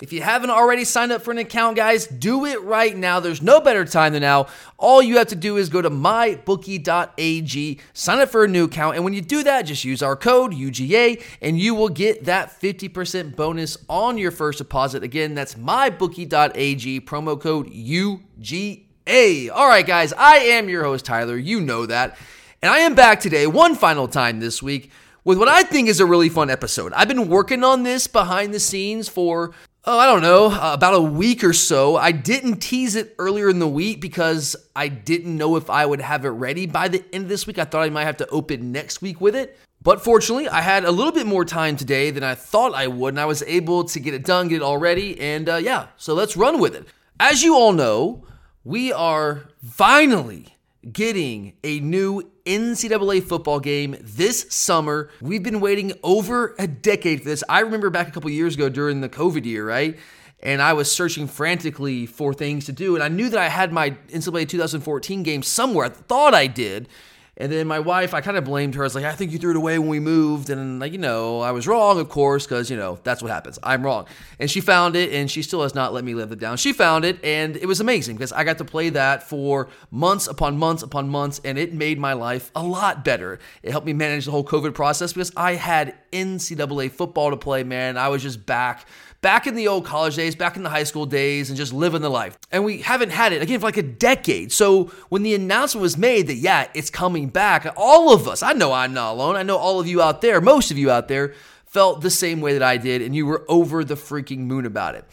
If you haven't already signed up for an account, guys, do it right now. There's no better time than now. All you have to do is go to mybookie.ag, sign up for a new account, and when you do that, just use our code UGA and you will get that 50% bonus on your first deposit. Again, that's mybookie.ag, promo code UGA. All right, guys, I am your host, Tyler. You know that. And I am back today, one final time this week, with what I think is a really fun episode. I've been working on this behind the scenes for oh, I don't know, uh, about a week or so. I didn't tease it earlier in the week because I didn't know if I would have it ready by the end of this week. I thought I might have to open next week with it. But fortunately, I had a little bit more time today than I thought I would, and I was able to get it done, get it all ready, and uh, yeah, so let's run with it. As you all know, we are finally getting a new NCAA football game this summer. We've been waiting over a decade for this. I remember back a couple years ago during the COVID year, right? And I was searching frantically for things to do. And I knew that I had my NCAA 2014 game somewhere. I thought I did. And then my wife, I kind of blamed her. I was like, I think you threw it away when we moved. And, like, you know, I was wrong, of course, because, you know, that's what happens. I'm wrong. And she found it, and she still has not let me live it down. She found it, and it was amazing because I got to play that for months upon months upon months, and it made my life a lot better. It helped me manage the whole COVID process because I had NCAA football to play, man. I was just back back in the old college days, back in the high school days, and just living the life. And we haven't had it again for like a decade. So when the announcement was made that, yeah, it's coming back, all of us, I know I'm not alone. I know all of you out there, most of you out there, felt the same way that I did, and you were over the freaking moon about it.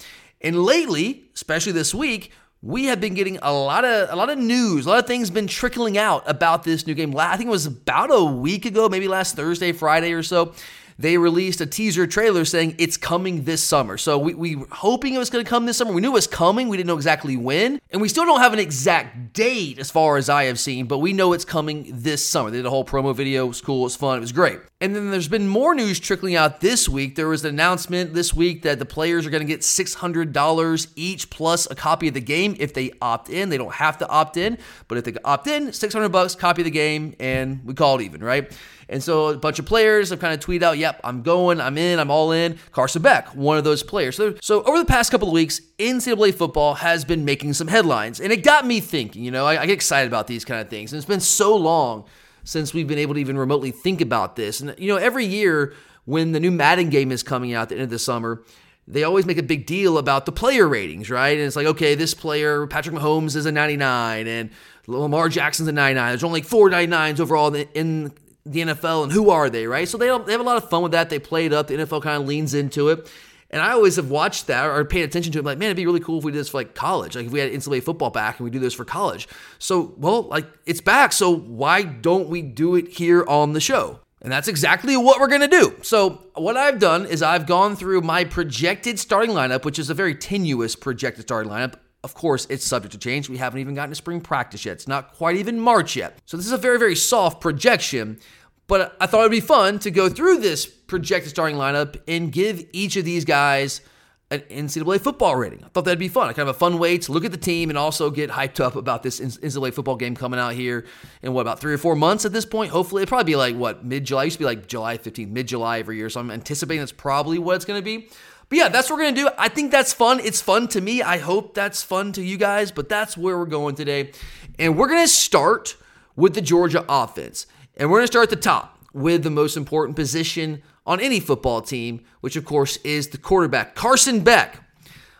And lately, especially this week, we have been getting a lot of a lot of news, a lot of things been trickling out about this new game. I think it was about a week ago, maybe last Thursday, Friday or so they released a teaser trailer saying it's coming this summer. So we, we were hoping it was going to come this summer. We knew it was coming. We didn't know exactly when. And we still don't have an exact date as far as I have seen, but we know it's coming this summer. They did a whole promo video. It was cool. It was fun. It was great. And then there's been more news trickling out this week. There was an announcement this week that the players are going to get $600 each plus a copy of the game if they opt in. They don't have to opt in, but if they opt in, 600 bucks, copy of the game, and we call it even, right? And so a bunch of players have kind of tweeted out, yep, I'm going, I'm in, I'm all in. Carson Beck, one of those players. So, so over the past couple of weeks, NCAA football has been making some headlines. And it got me thinking, you know, I, I get excited about these kind of things. And it's been so long since we've been able to even remotely think about this. And, you know, every year when the new Madden game is coming out at the end of the summer, they always make a big deal about the player ratings, right? And it's like, okay, this player, Patrick Mahomes, is a 99, and Lamar Jackson's a 99. There's only like four 99s overall in the NFL and who are they, right? So they, they have a lot of fun with that. They play it up. The NFL kind of leans into it. And I always have watched that or paid attention to it. Like, man, it'd be really cool if we did this for like college. Like if we had NCAA football back and we do this for college. So, well, like it's back. So why don't we do it here on the show? And that's exactly what we're going to do. So, what I've done is I've gone through my projected starting lineup, which is a very tenuous projected starting lineup. Of course, it's subject to change. We haven't even gotten to spring practice yet. It's not quite even March yet. So this is a very, very soft projection. But I thought it'd be fun to go through this projected starting lineup and give each of these guys an NCAA football rating. I thought that'd be fun. Kind of a fun way to look at the team and also get hyped up about this NCAA football game coming out here in what about three or four months at this point. Hopefully, it'll probably be like what mid July. Used to be like July 15th, mid July every year. So I'm anticipating that's probably what it's going to be. But yeah, that's what we're going to do. I think that's fun. It's fun to me. I hope that's fun to you guys, but that's where we're going today. And we're going to start with the Georgia offense. And we're going to start at the top with the most important position on any football team, which of course is the quarterback, Carson Beck.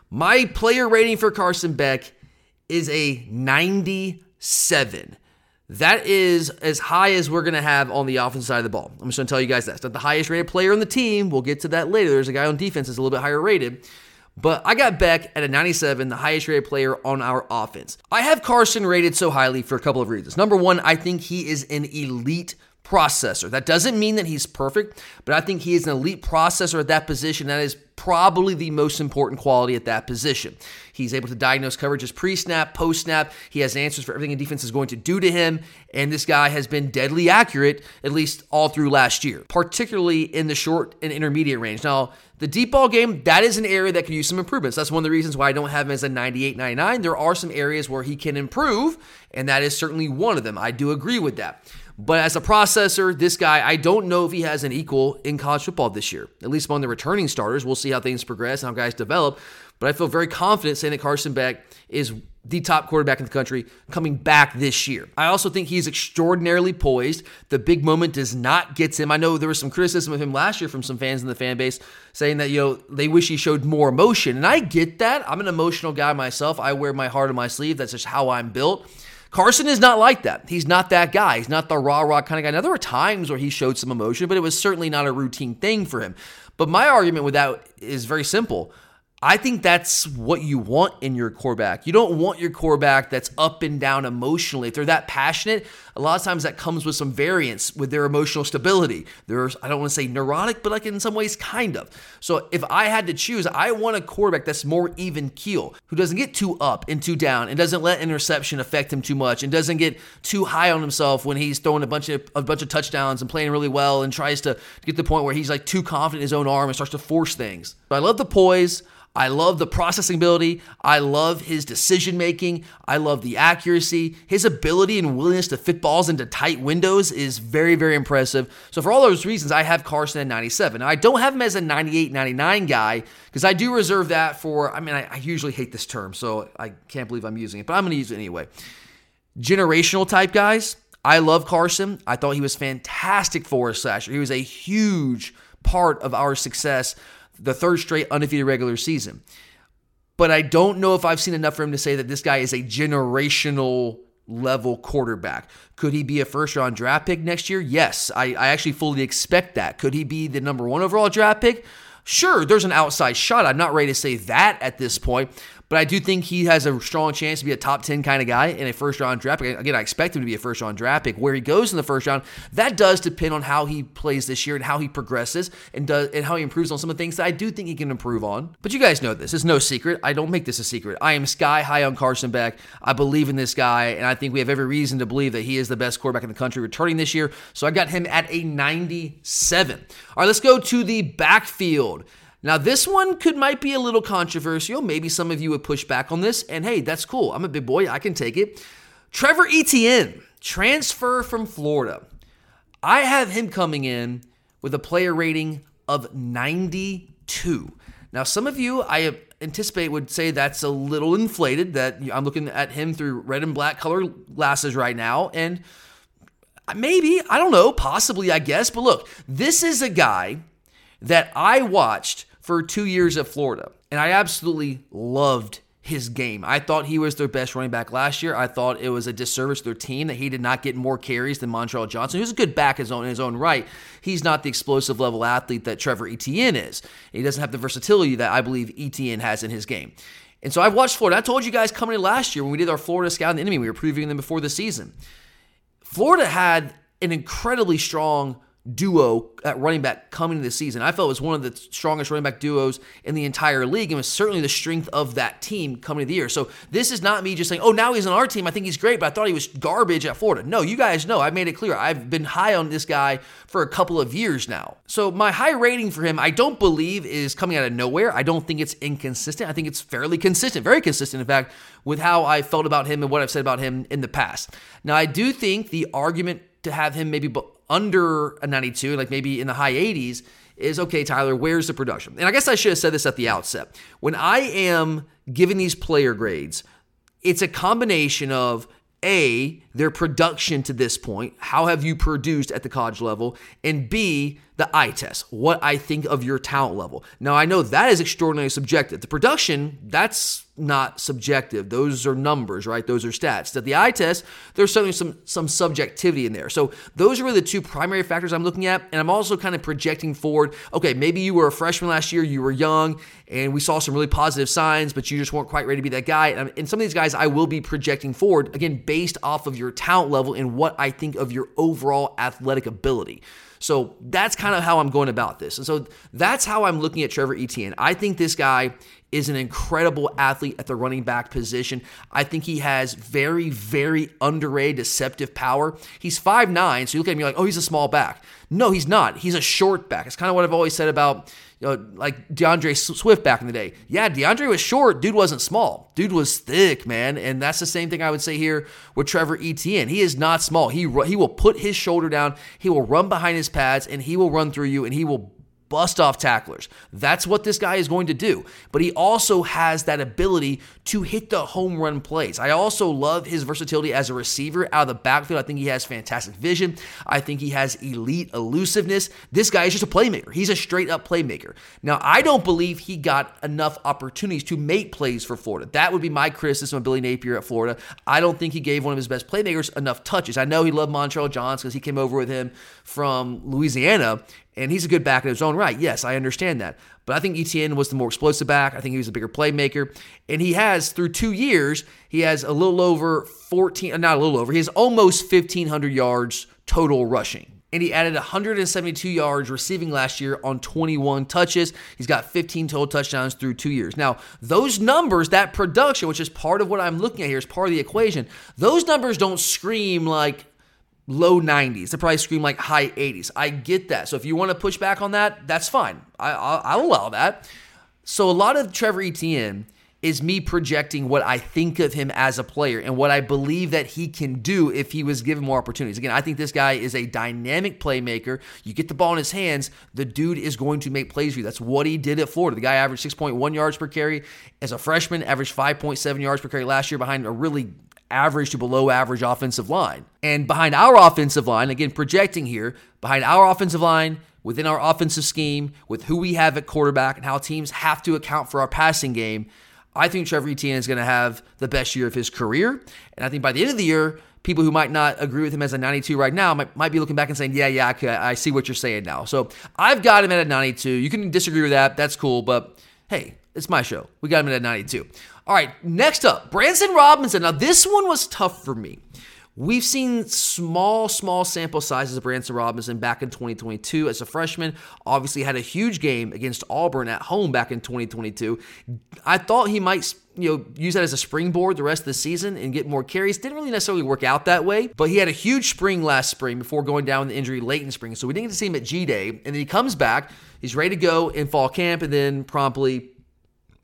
My player rating for Carson Beck is a 97. That is as high as we're going to have on the offensive side of the ball. I'm just going to tell you guys that. It's not the highest rated player on the team. We'll get to that later. There's a guy on defense that's a little bit higher rated. But I got Beck at a 97, the highest rated player on our offense. I have Carson rated so highly for a couple of reasons. Number one, I think he is an elite processor. That doesn't mean that he's perfect, but I think he is an elite processor at that position. That is probably the most important quality at that position. He's able to diagnose coverages pre snap, post snap. He has answers for everything a defense is going to do to him. And this guy has been deadly accurate, at least all through last year, particularly in the short and intermediate range. Now, the deep ball game, that is an area that could use some improvements. That's one of the reasons why I don't have him as a 98 99. There are some areas where he can improve, and that is certainly one of them. I do agree with that. But as a processor, this guy, I don't know if he has an equal in college football this year, at least among the returning starters. We'll see how things progress and how guys develop. But I feel very confident saying that Carson Beck is the top quarterback in the country coming back this year. I also think he's extraordinarily poised. The big moment does not get him. I know there was some criticism of him last year from some fans in the fan base saying that, you know, they wish he showed more emotion. And I get that. I'm an emotional guy myself. I wear my heart on my sleeve. That's just how I'm built. Carson is not like that. He's not that guy. He's not the rah rah kind of guy. Now, there were times where he showed some emotion, but it was certainly not a routine thing for him. But my argument with that is very simple. I think that's what you want in your quarterback. You don't want your quarterback that's up and down emotionally. If they're that passionate, a lot of times that comes with some variance with their emotional stability. There's, I don't want to say neurotic, but like in some ways, kind of. So if I had to choose, I want a quarterback that's more even keel, who doesn't get too up and too down, and doesn't let interception affect him too much, and doesn't get too high on himself when he's throwing a bunch of a bunch of touchdowns and playing really well, and tries to get to the point where he's like too confident in his own arm and starts to force things. But I love the poise. I love the processing ability. I love his decision making. I love the accuracy. His ability and willingness to fit balls into tight windows is very, very impressive. So, for all those reasons, I have Carson at 97. Now, I don't have him as a 98, 99 guy because I do reserve that for, I mean, I, I usually hate this term, so I can't believe I'm using it, but I'm going to use it anyway. Generational type guys. I love Carson. I thought he was fantastic for us last year. He was a huge part of our success the third straight undefeated regular season. But I don't know if I've seen enough for him to say that this guy is a generational level quarterback. Could he be a first round draft pick next year? Yes, I, I actually fully expect that. Could he be the number one overall draft pick? Sure, there's an outside shot. I'm not ready to say that at this point, but I do think he has a strong chance to be a top 10 kind of guy in a first round draft pick. Again, I expect him to be a first round draft pick. Where he goes in the first round, that does depend on how he plays this year and how he progresses and does and how he improves on some of the things that I do think he can improve on. But you guys know this. It's no secret. I don't make this a secret. I am sky high on Carson Beck. I believe in this guy, and I think we have every reason to believe that he is the best quarterback in the country returning this year. So I got him at a 97. All right, let's go to the backfield. Now, this one could might be a little controversial. Maybe some of you would push back on this, and hey, that's cool. I'm a big boy, I can take it. Trevor Etienne, transfer from Florida. I have him coming in with a player rating of 92. Now, some of you I anticipate would say that's a little inflated, that I'm looking at him through red and black color glasses right now, and maybe, I don't know, possibly, I guess. But look, this is a guy that I watched for two years at Florida. And I absolutely loved his game. I thought he was their best running back last year. I thought it was a disservice to their team that he did not get more carries than Montrell Johnson, who's a good back in his own, in his own right. He's not the explosive level athlete that Trevor Etienne is. He doesn't have the versatility that I believe Etienne has in his game. And so I've watched Florida. I told you guys coming in last year when we did our Florida Scout and the Enemy, we were previewing them before the season. Florida had an incredibly strong duo at running back coming into the season. I felt it was one of the strongest running back duos in the entire league and was certainly the strength of that team coming to the year. So this is not me just saying, oh, now he's on our team. I think he's great, but I thought he was garbage at Florida. No, you guys know. I've made it clear. I've been high on this guy for a couple of years now. So my high rating for him, I don't believe is coming out of nowhere. I don't think it's inconsistent. I think it's fairly consistent, very consistent, in fact, with how I felt about him and what I've said about him in the past. Now, I do think the argument to have him maybe under a 92, like maybe in the high 80s, is okay, Tyler, where's the production? And I guess I should have said this at the outset. When I am giving these player grades, it's a combination of A, their production to this point, how have you produced at the college level, and B, the eye test, what I think of your talent level. Now, I know that is extraordinarily subjective. The production, that's not subjective. Those are numbers, right? Those are stats. That the eye test, there's certainly some some subjectivity in there. So those are really the two primary factors I'm looking at, and I'm also kind of projecting forward. Okay, maybe you were a freshman last year, you were young, and we saw some really positive signs, but you just weren't quite ready to be that guy. And, and some of these guys, I will be projecting forward again based off of your talent level and what I think of your overall athletic ability. So that's kind of how I'm going about this. And so that's how I'm looking at Trevor Etienne. I think this guy is an incredible athlete at the running back position. I think he has very, very underrated deceptive power. He's 5'9, so you look at him, you're like, oh, he's a small back. No, he's not. He's a short back. It's kind of what I've always said about know, like D'Andre Swift back in the day. Yeah, D'Andre was short. Dude wasn't small. Dude was thick, man. And that's the same thing I would say here with Trevor Etienne. He is not small. He he will put his shoulder down. He will run behind his pads, and he will run through you, and he will bust off tacklers. That's what this guy is going to do. But he also has that ability to hit the home run plays. I also love his versatility as a receiver out of the backfield. I think he has fantastic vision. I think he has elite elusiveness. This guy is just a playmaker. He's a straight up playmaker. Now, I don't believe he got enough opportunities to make plays for Florida. That would be my criticism of Billy Napier at Florida. I don't think he gave one of his best playmakers enough touches. I know he loved Montrell Jones because he came over with him from Louisiana and he's a good back in his own right. Yes, I understand that. But I think Etienne was the more explosive back. I think he was a bigger playmaker. And he has, through two years, he has a little over 14, uh, not a little over, he has almost 1,500 yards total rushing. And he added 172 yards receiving last year on 21 touches. He's got 15 total touchdowns through two years. Now, those numbers, that production, which is part of what I'm looking at here, is part of the equation, those numbers don't scream like low 90s. They probably scream like high 80s. I get that. So if you want to push back on that, that's fine. I, I'll, I'll allow that. So a lot of Trevor Etienne is me projecting what I think of him as a player and what I believe that he can do if he was given more opportunities. Again, I think this guy is a dynamic playmaker. You get the ball in his hands, the dude is going to make plays for you. That's what he did at Florida. The guy averaged 6.1 yards per carry as a freshman, averaged 5.7 yards per carry last year behind a really average to below average offensive line. And behind our offensive line, again, projecting here, behind our offensive line, within our offensive scheme, with who we have at quarterback and how teams have to account for our passing game, I think Trevor Etienne is going to have the best year of his career. And I think by the end of the year, people who might not agree with him as a 92 right now might, might be looking back and saying, yeah, yeah, I, I see what you're saying now. So I've got him at a 92. You can disagree with that. That's cool. But hey, it's my show. We got him at 92. All right, next up, Branson Robinson. Now, this one was tough for me. We've seen small, small sample sizes of Branson Robinson back in 2022 as a freshman. Obviously, had a huge game against Auburn at home back in 2022. I thought he might, you know, use that as a springboard the rest of the season and get more carries. Didn't really necessarily work out that way, but he had a huge spring last spring before going down with the injury late in spring. So we didn't get to see him at G Day, and then he comes back. He's ready to go in fall camp, and then promptly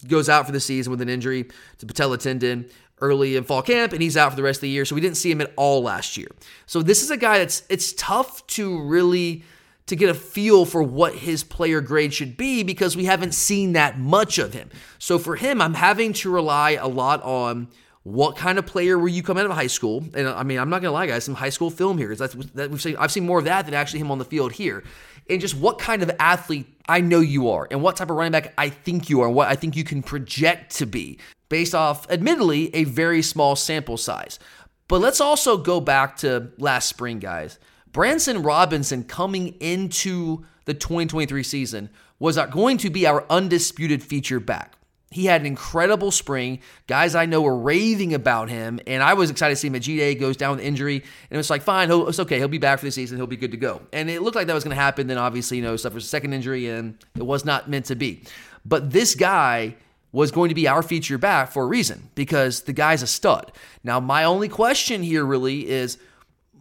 goes out for the season with an injury to patella tendon early in fall camp and he's out for the rest of the year so we didn't see him at all last year so this is a guy that's it's tough to really to get a feel for what his player grade should be because we haven't seen that much of him so for him i'm having to rely a lot on what kind of player were you coming out of high school? And I mean, I'm not gonna lie, guys, some high school film here. That's that we've seen. I've seen more of that than actually him on the field here and just what kind of athlete I know you are and what type of running back I think you are and what I think you can project to be based off, admittedly, a very small sample size. But let's also go back to last spring, guys. Branson Robinson coming into the 2023 season was going to be our undisputed feature back. He had an incredible spring. Guys I know were raving about him, and I was excited to see him at G Day. Goes down with injury, and it was like, fine, it's okay. He'll be back for the season. He'll be good to go. And it looked like that was going to happen. Then obviously, you know, suffers a second injury, and it was not meant to be. But this guy was going to be our feature back for a reason because the guy's a stud. Now, my only question here really is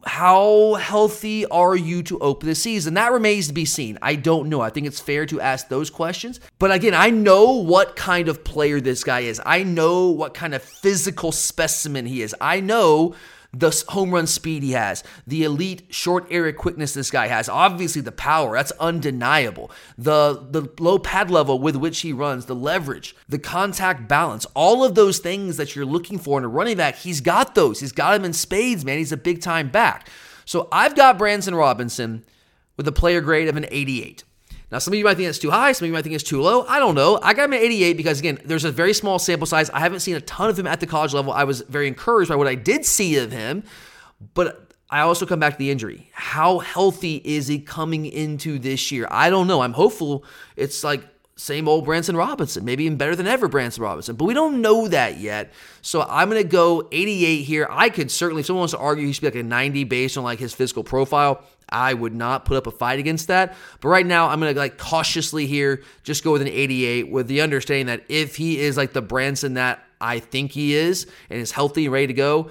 how healthy are you to open the season? That remains to be seen. I don't know. I think it's fair to ask those questions. But again, I know what kind of player this guy is. I know what kind of physical specimen he is. I know the home run speed he has, the elite short area quickness this guy has, obviously the power, that's undeniable. The the low pad level with which he runs, the leverage, the contact balance, all of those things that you're looking for in a running back, he's got those. He's got them in spades, man. He's a big time back. So I've got Branson Robinson with a player grade of an 88. Now, some of you might think that's too high. Some of you might think it's too low. I don't know. I got him at 88 because, again, there's a very small sample size. I haven't seen a ton of him at the college level. I was very encouraged by what I did see of him, but I also come back to the injury. How healthy is he coming into this year? I don't know. I'm hopeful it's like same old Branson Robinson, maybe even better than ever Branson Robinson, but we don't know that yet. So I'm going to go 88 here. I could certainly, if someone wants to argue he should be like a 90 based on like his physical profile, I would not put up a fight against that. But right now, I'm going to like cautiously here just go with an 88 with the understanding that if he is like the Branson that I think he is and is healthy and ready to go,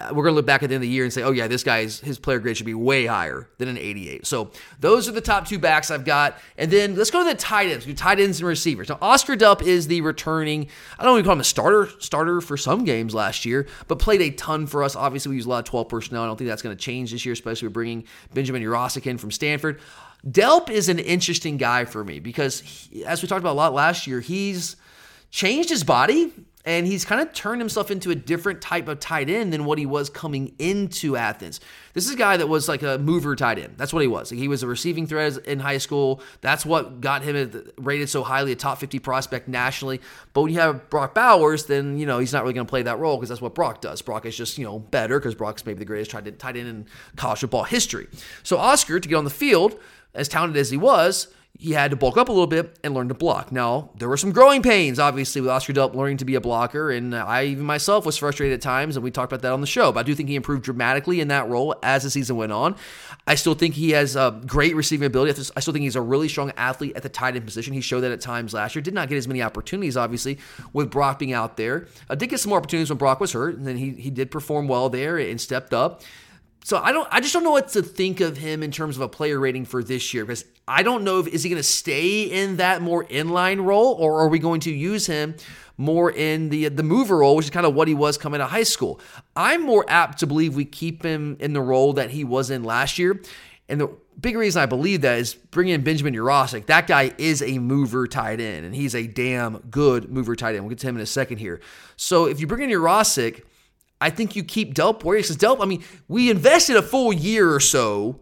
Uh, we're going to look back at the end of the year and say, oh, yeah, this guy's his player grade should be way higher than an 88. So those are the top two backs I've got. And then let's go to the tight ends. Tight ends and receivers. Now, Oscar Delp is the returning, I don't even call him a starter, starter for some games last year, but played a ton for us. Obviously, we use a lot of 12 personnel. I don't think that's going to change this year, especially with bringing Benjamin Yurosek in from Stanford. Delp is an interesting guy for me because, he, as we talked about a lot last year, he's changed his body and he's kind of turned himself into a different type of tight end than what he was coming into Athens. This is a guy that was like a mover tight end. That's what he was. Like He was a receiving threat in high school. That's what got him rated so highly, a top 50 prospect nationally. But when you have Brock Bowers, then, you know, he's not really going to play that role because that's what Brock does. Brock is just, you know, better because Brock's maybe the greatest tight end in college football history. So Oscar, to get on the field, as talented as he was, he had to bulk up a little bit and learn to block. Now, there were some growing pains, obviously, with Oscar Delp learning to be a blocker, and I even myself was frustrated at times, and we talked about that on the show. But I do think he improved dramatically in that role as the season went on. I still think he has a great receiving ability. I still think he's a really strong athlete at the tight end position. He showed that at times last year. Did not get as many opportunities, obviously, with Brock being out there. I did get some more opportunities when Brock was hurt, and then he, he did perform well there and stepped up so I don't I just don't know what to think of him in terms of a player rating for this year because I don't know if is he going to stay in that more inline role or are we going to use him more in the the mover role which is kind of what he was coming out of high school. I'm more apt to believe we keep him in the role that he was in last year. And the big reason I believe that is bringing in Benjamin Yurosek. That guy is a mover tight end, and he's a damn good mover tight end. We'll get to him in a second here. So if you bring in Yurosek, I think you keep Delp where he says Delp. I mean, we invested a full year or so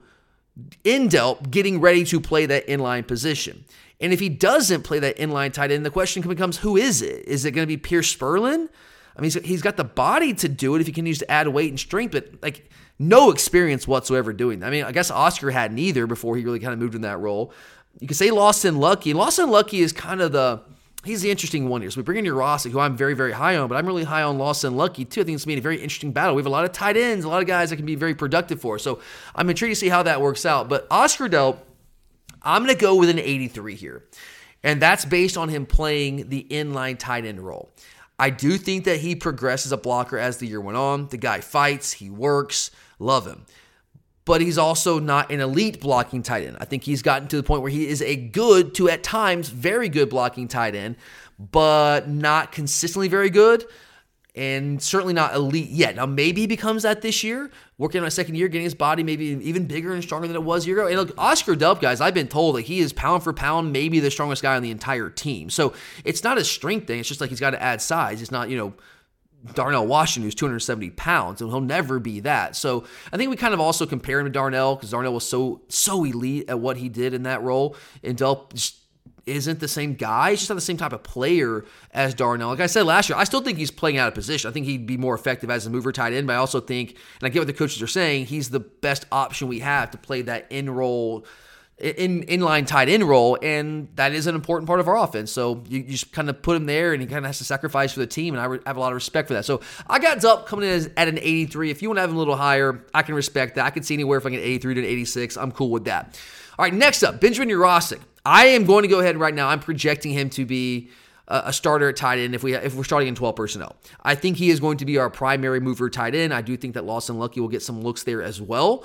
in Delp getting ready to play that inline position. And if he doesn't play that inline tight end, the question becomes who is it? Is it going to be Pierce Spurlin? I mean, he's got the body to do it if he can use to add weight and strength, but like no experience whatsoever doing that. I mean, I guess Oscar had neither before he really kind of moved in that role. You could say Lawson Luckie. Lawson Luckie is kind of the he's the interesting one here. So we bring in Yurosek, who I'm very, very high on, but I'm really high on Lawson Luckie too. I think it's going to be a very interesting battle. We have a lot of tight ends, a lot of guys that can be very productive for. So I'm intrigued to see how that works out. But Oscar Delp, I'm going to go with an 83 here. And that's based on him playing the inline tight end role. I do think that he progresses a blocker as the year went on. The guy fights, he works, love him but he's also not an elite blocking tight end. I think he's gotten to the point where he is a good to at times very good blocking tight end, but not consistently very good and certainly not elite yet. Now maybe he becomes that this year, working on a second year, getting his body maybe even bigger and stronger than it was a year ago. And look, Oscar Delp, guys, I've been told that he is pound for pound maybe the strongest guy on the entire team. So it's not a strength thing. It's just like he's got to add size. It's not, you know, Darnell Washington, who's 270 pounds, and he'll never be that. So I think we kind of also compare him to Darnell because Darnell was so so elite at what he did in that role, and just isn't the same guy. He's just not the same type of player as Darnell. Like I said last year, I still think he's playing out of position. I think he'd be more effective as a mover tight end, but I also think, and I get what the coaches are saying, he's the best option we have to play that in role in inline tight end role, and that is an important part of our offense. So you, you just kind of put him there, and he kind of has to sacrifice for the team, and I re- have a lot of respect for that. So I got Delp coming in as, at an 83. If you want to have him a little higher, I can respect that. I can see anywhere from an 83 to an 86. I'm cool with that. All right, next up, Benjamin Yurosek. I am going to go ahead right now. I'm projecting him to be a starter at tight end if we if we're starting in 12 personnel. I think he is going to be our primary mover tight end. I do think that Lawson Luckie will get some looks there as well.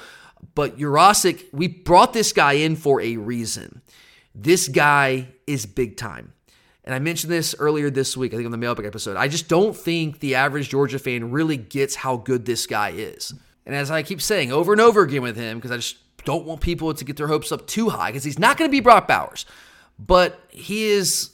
But Yurosek, we brought this guy in for a reason. This guy is big time. And I mentioned this earlier this week, I think on the mailbag episode. I just don't think the average Georgia fan really gets how good this guy is. And as I keep saying over and over again with him, because I just don't want people to get their hopes up too high, because he's not going to be Brock Bowers, but he is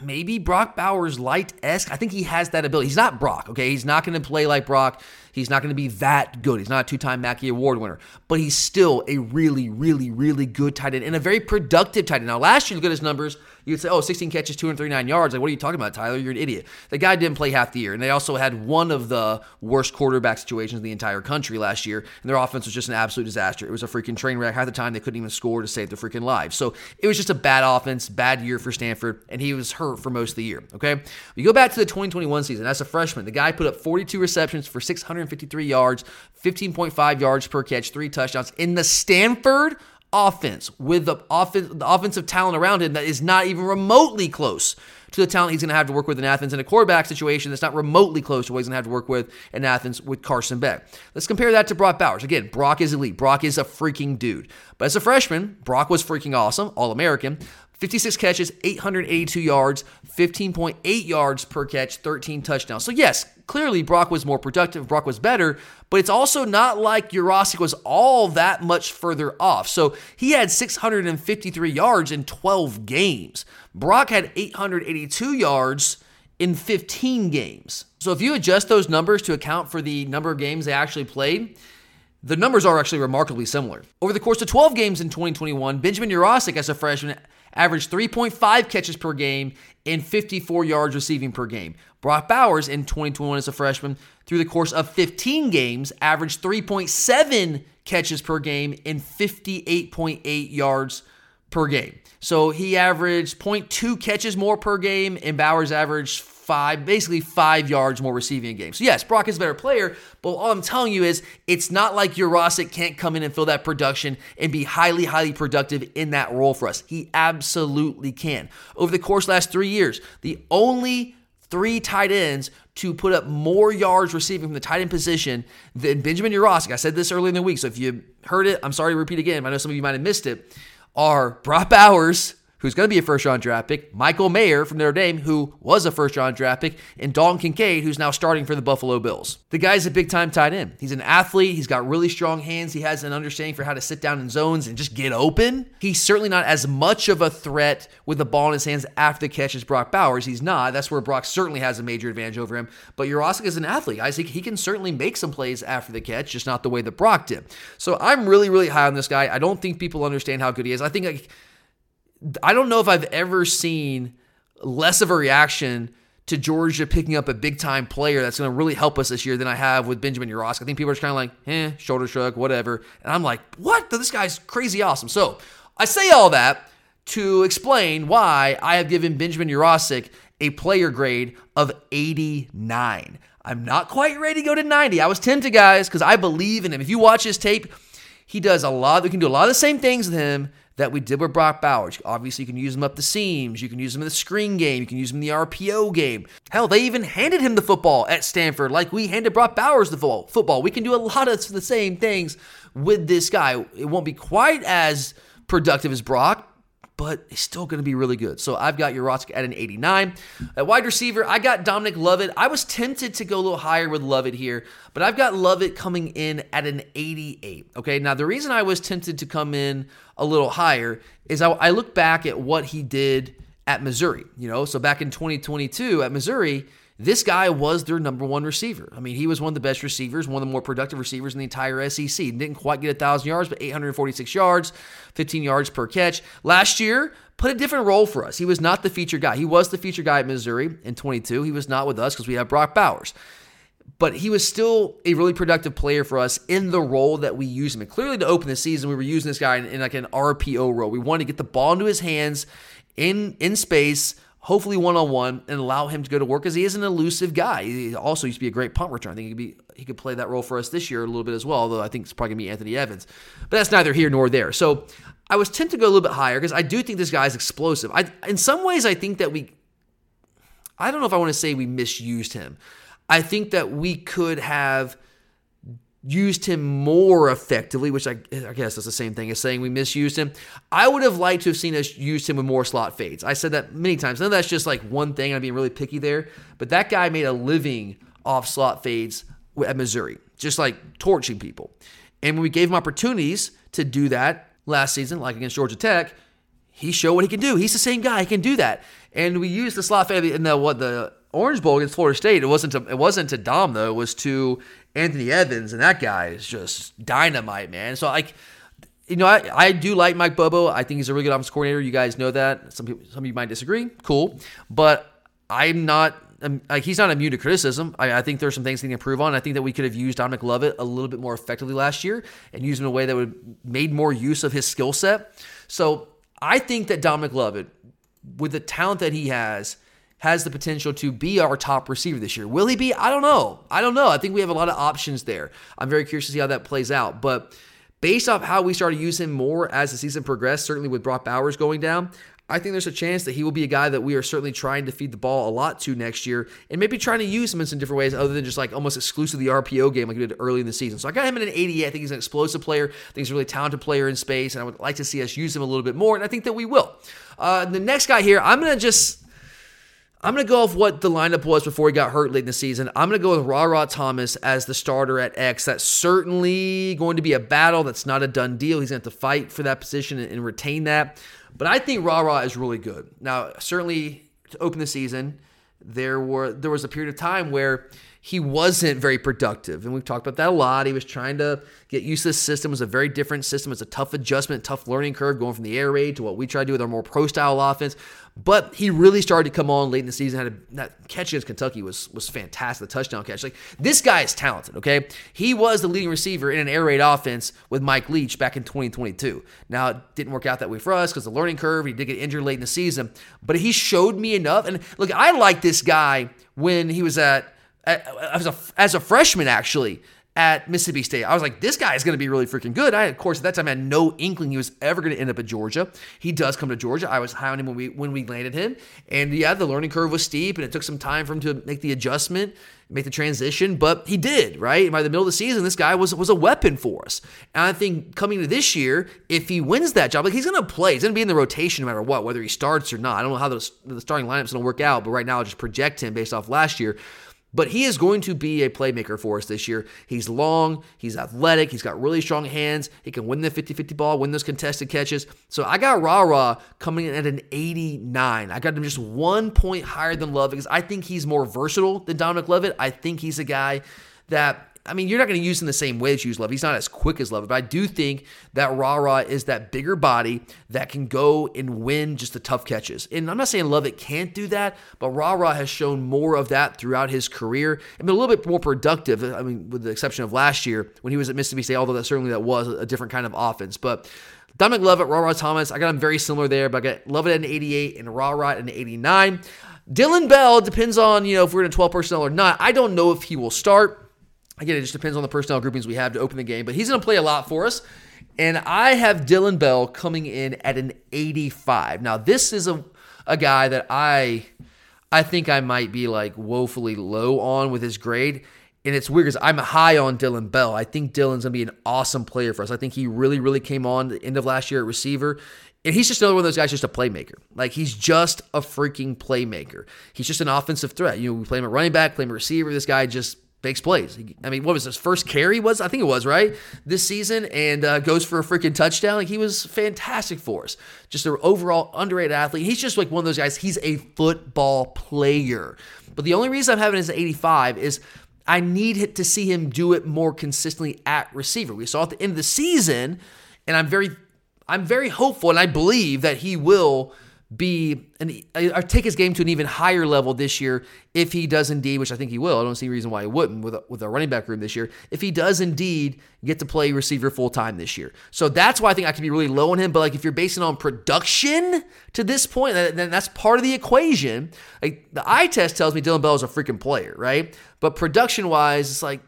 maybe Brock Bowers light esque. I think he has that ability. He's not Brock, okay? He's not going to play like Brock. He's not going to be that good. He's not a two time Mackey Award winner, but he's still a really, really, really good tight end and a very productive tight end. Now, last year, look at his numbers. You'd say, oh, 16 catches, 239 yards. Like, what are you talking about, Tyler? You're an idiot. The guy didn't play half the year. And they also had one of the worst quarterback situations in the entire country last year. And their offense was just an absolute disaster. It was a freaking train wreck. Half the time, they couldn't even score to save their freaking lives. So it was just a bad offense, bad year for Stanford. And he was hurt for most of the year. Okay. We go back to the 2021 season. As a freshman, the guy put up 42 receptions for 653 yards, 15.5 yards per catch, three touchdowns in the Stanford offense with the, offen- the offensive talent around him that is not even remotely close to the talent he's going to have to work with in Athens in a quarterback situation that's not remotely close to what he's going to have to work with in Athens with Carson Beck. Let's compare that to Brock Bowers. Again, Brock is elite. Brock is a freaking dude. But as a freshman, Brock was freaking awesome, All American. 56 catches, 882 yards, 15.8 yards per catch, 13 touchdowns. So, yes, clearly Brock was more productive, Brock was better, but it's also not like Yurosek was all that much further off. So, he had 653 yards in 12 games. Brock had 882 yards in 15 games. So, if you adjust those numbers to account for the number of games they actually played, the numbers are actually remarkably similar. Over the course of 12 games in 2021, Benjamin Yurosek, as a freshman, averaged 3.5 catches per game and 54 yards receiving per game. Brock Bowers in 2021 as a freshman, through the course of 15 games, averaged 3.7 catches per game and 58.8 yards per game. So he averaged 0.2 catches more per game, and Bowers averaged five, basically five yards more receiving a game. So yes, Brock is a better player, but all I'm telling you is it's not like Yurosek can't come in and fill that production and be highly, highly productive in that role for us. He absolutely can. Over the course the last three years, the only three tight ends to put up more yards receiving from the tight end position than Benjamin Yurosek. I said this earlier in the week, so if you heard it, I'm sorry to repeat again. I know some of you might have missed it. Are Brock Bowers who's going to be a first round draft pick, Michael Mayer from Notre Dame, who was a first round draft pick, and Dalton Kincaid, who's now starting for the Buffalo Bills. The guy's a big time tight end. He's an athlete. He's got really strong hands. He has an understanding for how to sit down in zones and just get open. He's certainly not as much of a threat with the ball in his hands after the catch as Brock Bowers. He's not. That's where Brock certainly has a major advantage over him. But Yurosek is an athlete. I he can certainly make some plays after the catch, just not the way that Brock did. So I'm really, really high on this guy. I don't think people understand how good he is. I think like I don't know if I've ever seen less of a reaction to Georgia picking up a big time player that's going to really help us this year than I have with Benjamin Yurosek. I think people are just kind of like, eh, shoulder shrug, whatever. And I'm like, what? This guy's crazy awesome. So I say all that to explain why I have given Benjamin Yurosek a player grade of 89. I'm not quite ready to go to 90. I was tempted, guys, because I believe in him. If you watch his tape, he does a lot. We can do a lot of the same things with him that we did with Brock Bowers. Obviously, you can use him up the seams. You can use him in the screen game. You can use him in the RPO game. Hell, they even handed him the football at Stanford like we handed Brock Bowers the football. We can do a lot of the same things with this guy. It won't be quite as productive as Brock, but he's still going to be really good. So I've got Yurosek at an 89. At wide receiver, I got Dominic Lovett. I was tempted to go a little higher with Lovett here, but I've got Lovett coming in at an 88. Okay, now the reason I was tempted to come in a little higher is I, I look back at what he did at Missouri. You know, so back in 2022 at Missouri, this guy was their number one receiver. I mean, he was one of the best receivers, one of the more productive receivers in the entire SEC. Didn't quite get a 1,000 yards, but 846 yards, 15 yards per catch. Last year, put a different role for us. He was not the feature guy. He was the feature guy at Missouri in 22. He was not with us because we have Brock Bowers. but he was still a really productive player for us in the role that we used him. And clearly, to open the season, we were using this guy in, in like an RPO role. We wanted to get the ball into his hands in in space, hopefully one on one, and allow him to go to work because he is an elusive guy. He also used to be a great punt return. I think he could be he could play that role for us this year a little bit as well. Although I think it's probably gonna be Anthony Evans, but that's neither here nor there. So I was tempted to go a little bit higher because I do think this guy is explosive. I in some ways I think that we. I don't know if I want to say we misused him. I think that we could have used him more effectively, which I, I, guess that's the same thing as saying we misused him. I would have liked to have seen us use him with more slot fades. I said that many times. Of that's just like one thing. I'm being really picky there. But that guy made a living off slot fades at Missouri, just like torching people. And when we gave him opportunities to do that last season, like against Georgia Tech, he showed what he can do. He's the same guy. He can do that. And we used the slot fade in the what the Orange Bowl against Florida State. It wasn't to, it wasn't to Dom though. It was to Anthony Evans, and that guy is just dynamite, man. So like, you know, I, I do like Mike Bobo. I think he's a really good offensive coordinator. You guys know that. Some people, some of you might disagree. Cool, but I'm not. Um, like he's not immune to criticism. I, I, think there's some things he can improve on. I think that we could have used Dominic Lovett a little bit more effectively last year and used him in a way that would made more use of his skill set. So I think that Dominic Lovett, with the talent that he has, has the potential to be our top receiver this year. Will he be? I don't know. I don't know. I think we have a lot of options there. I'm very curious to see how that plays out. But based off how we started using him more as the season progressed, certainly with Brock Bowers going down, I think there's a chance that he will be a guy that we are certainly trying to feed the ball a lot to next year and maybe trying to use him in some different ways other than just like almost exclusively the RPO game like we did early in the season. So I got him in an 88. I think he's an explosive player. I think he's a really talented player in space, and I would like to see us use him a little bit more, and I think that we will. Uh, the next guy here, I'm going to just I'm going to go off what the lineup was before he got hurt late in the season. I'm going to go with Rara Thomas as the starter at X. That's certainly going to be a battle. That's not a done deal. He's going to have to fight for that position and, and retain that. But I think Rara is really good. Now, certainly to open the season, there were there was a period of time where he wasn't very productive. And we've talked about that a lot. He was trying to get used to the system. It was a very different system. It's a tough adjustment, tough learning curve going from the air raid to what we try to do with our more pro style offense. But he really started to come on late in the season. Had a, that catch against Kentucky was was fantastic. The touchdown catch. Like this guy is talented. Okay, he was the leading receiver in an air raid offense with Mike Leach back in 2022. Now it didn't work out that way for us because the learning curve. He did get injured late in the season, but he showed me enough. And look, I like this guy when he was at as a as a freshman actually at Mississippi State. I was like, this guy is going to be really freaking good. I, of course, at that time had no inkling he was ever going to end up at Georgia. He does come to Georgia. I was high on him when we when we landed him, and yeah, the learning curve was steep, and it took some time for him to make the adjustment, make the transition. But he did right. And by the middle of the season, this guy was was a weapon for us. And I think coming to this year, if he wins that job, like he's going to play, he's going to be in the rotation no matter what, whether he starts or not. I don't know how the, the starting lineup's going to work out, but right now I'll just project him based off last year. But he is going to be a playmaker for us this year. He's long, he's athletic, he's got really strong hands. He can win the 50 50 ball, win those contested catches. So I got Rara coming in at an 89. I got him just one point higher than Love because I think he's more versatile than Dominic Lovett. I think he's a guy that I mean, you're not going to use him the same way that you use Love. He's not as quick as Love, but I do think that Rara is that bigger body that can go and win just the tough catches. And I'm not saying Lovett can't do that, but Rara has shown more of that throughout his career and been a little bit more productive. I mean, with the exception of last year when he was at Mississippi State, although that certainly that was a different kind of offense. But Dominic Lovett, Rara Thomas, I got him very similar there, but I got Lovett at an 88 and Rara at an 89. Dillon Bell depends on, you know, if we're in a 12 personnel or not. I don't know if he will start. Again, it just depends on the personnel groupings we have to open the game, but he's going to play a lot for us. And I have Dillon Bell coming in at an 85. Now, this is a, a guy that I I think I might be like woefully low on with his grade. And it's weird because I'm high on Dillon Bell. I think Dillon's going to be an awesome player for us. I think he really, really came on the end of last year at receiver. And he's just another one of those guys, just a playmaker. Like he's just a freaking playmaker. He's just an offensive threat. You know, we play him at running back, play him at receiver. This guy just makes plays. I mean, what was his first carry? Was I think it was right this season, and uh, goes for a freaking touchdown. Like he was fantastic for us. Just an overall underrated athlete. He's just like one of those guys. He's a football player. But the only reason I'm having his 85 is I need to see him do it more consistently at receiver. We saw at the end of the season, and I'm very, I'm very hopeful, and I believe that he will be an, or take his game to an even higher level this year if he does indeed, which I think he will. I don't see a reason why he wouldn't with a, with a running back room this year. If he does indeed get to play receiver full time this year, so that's why I think I can be really low on him. But like if you're basing on production to this point, then that's part of the equation. Like the eye test tells me Dillon Bell is a freaking player, right? But production wise, it's like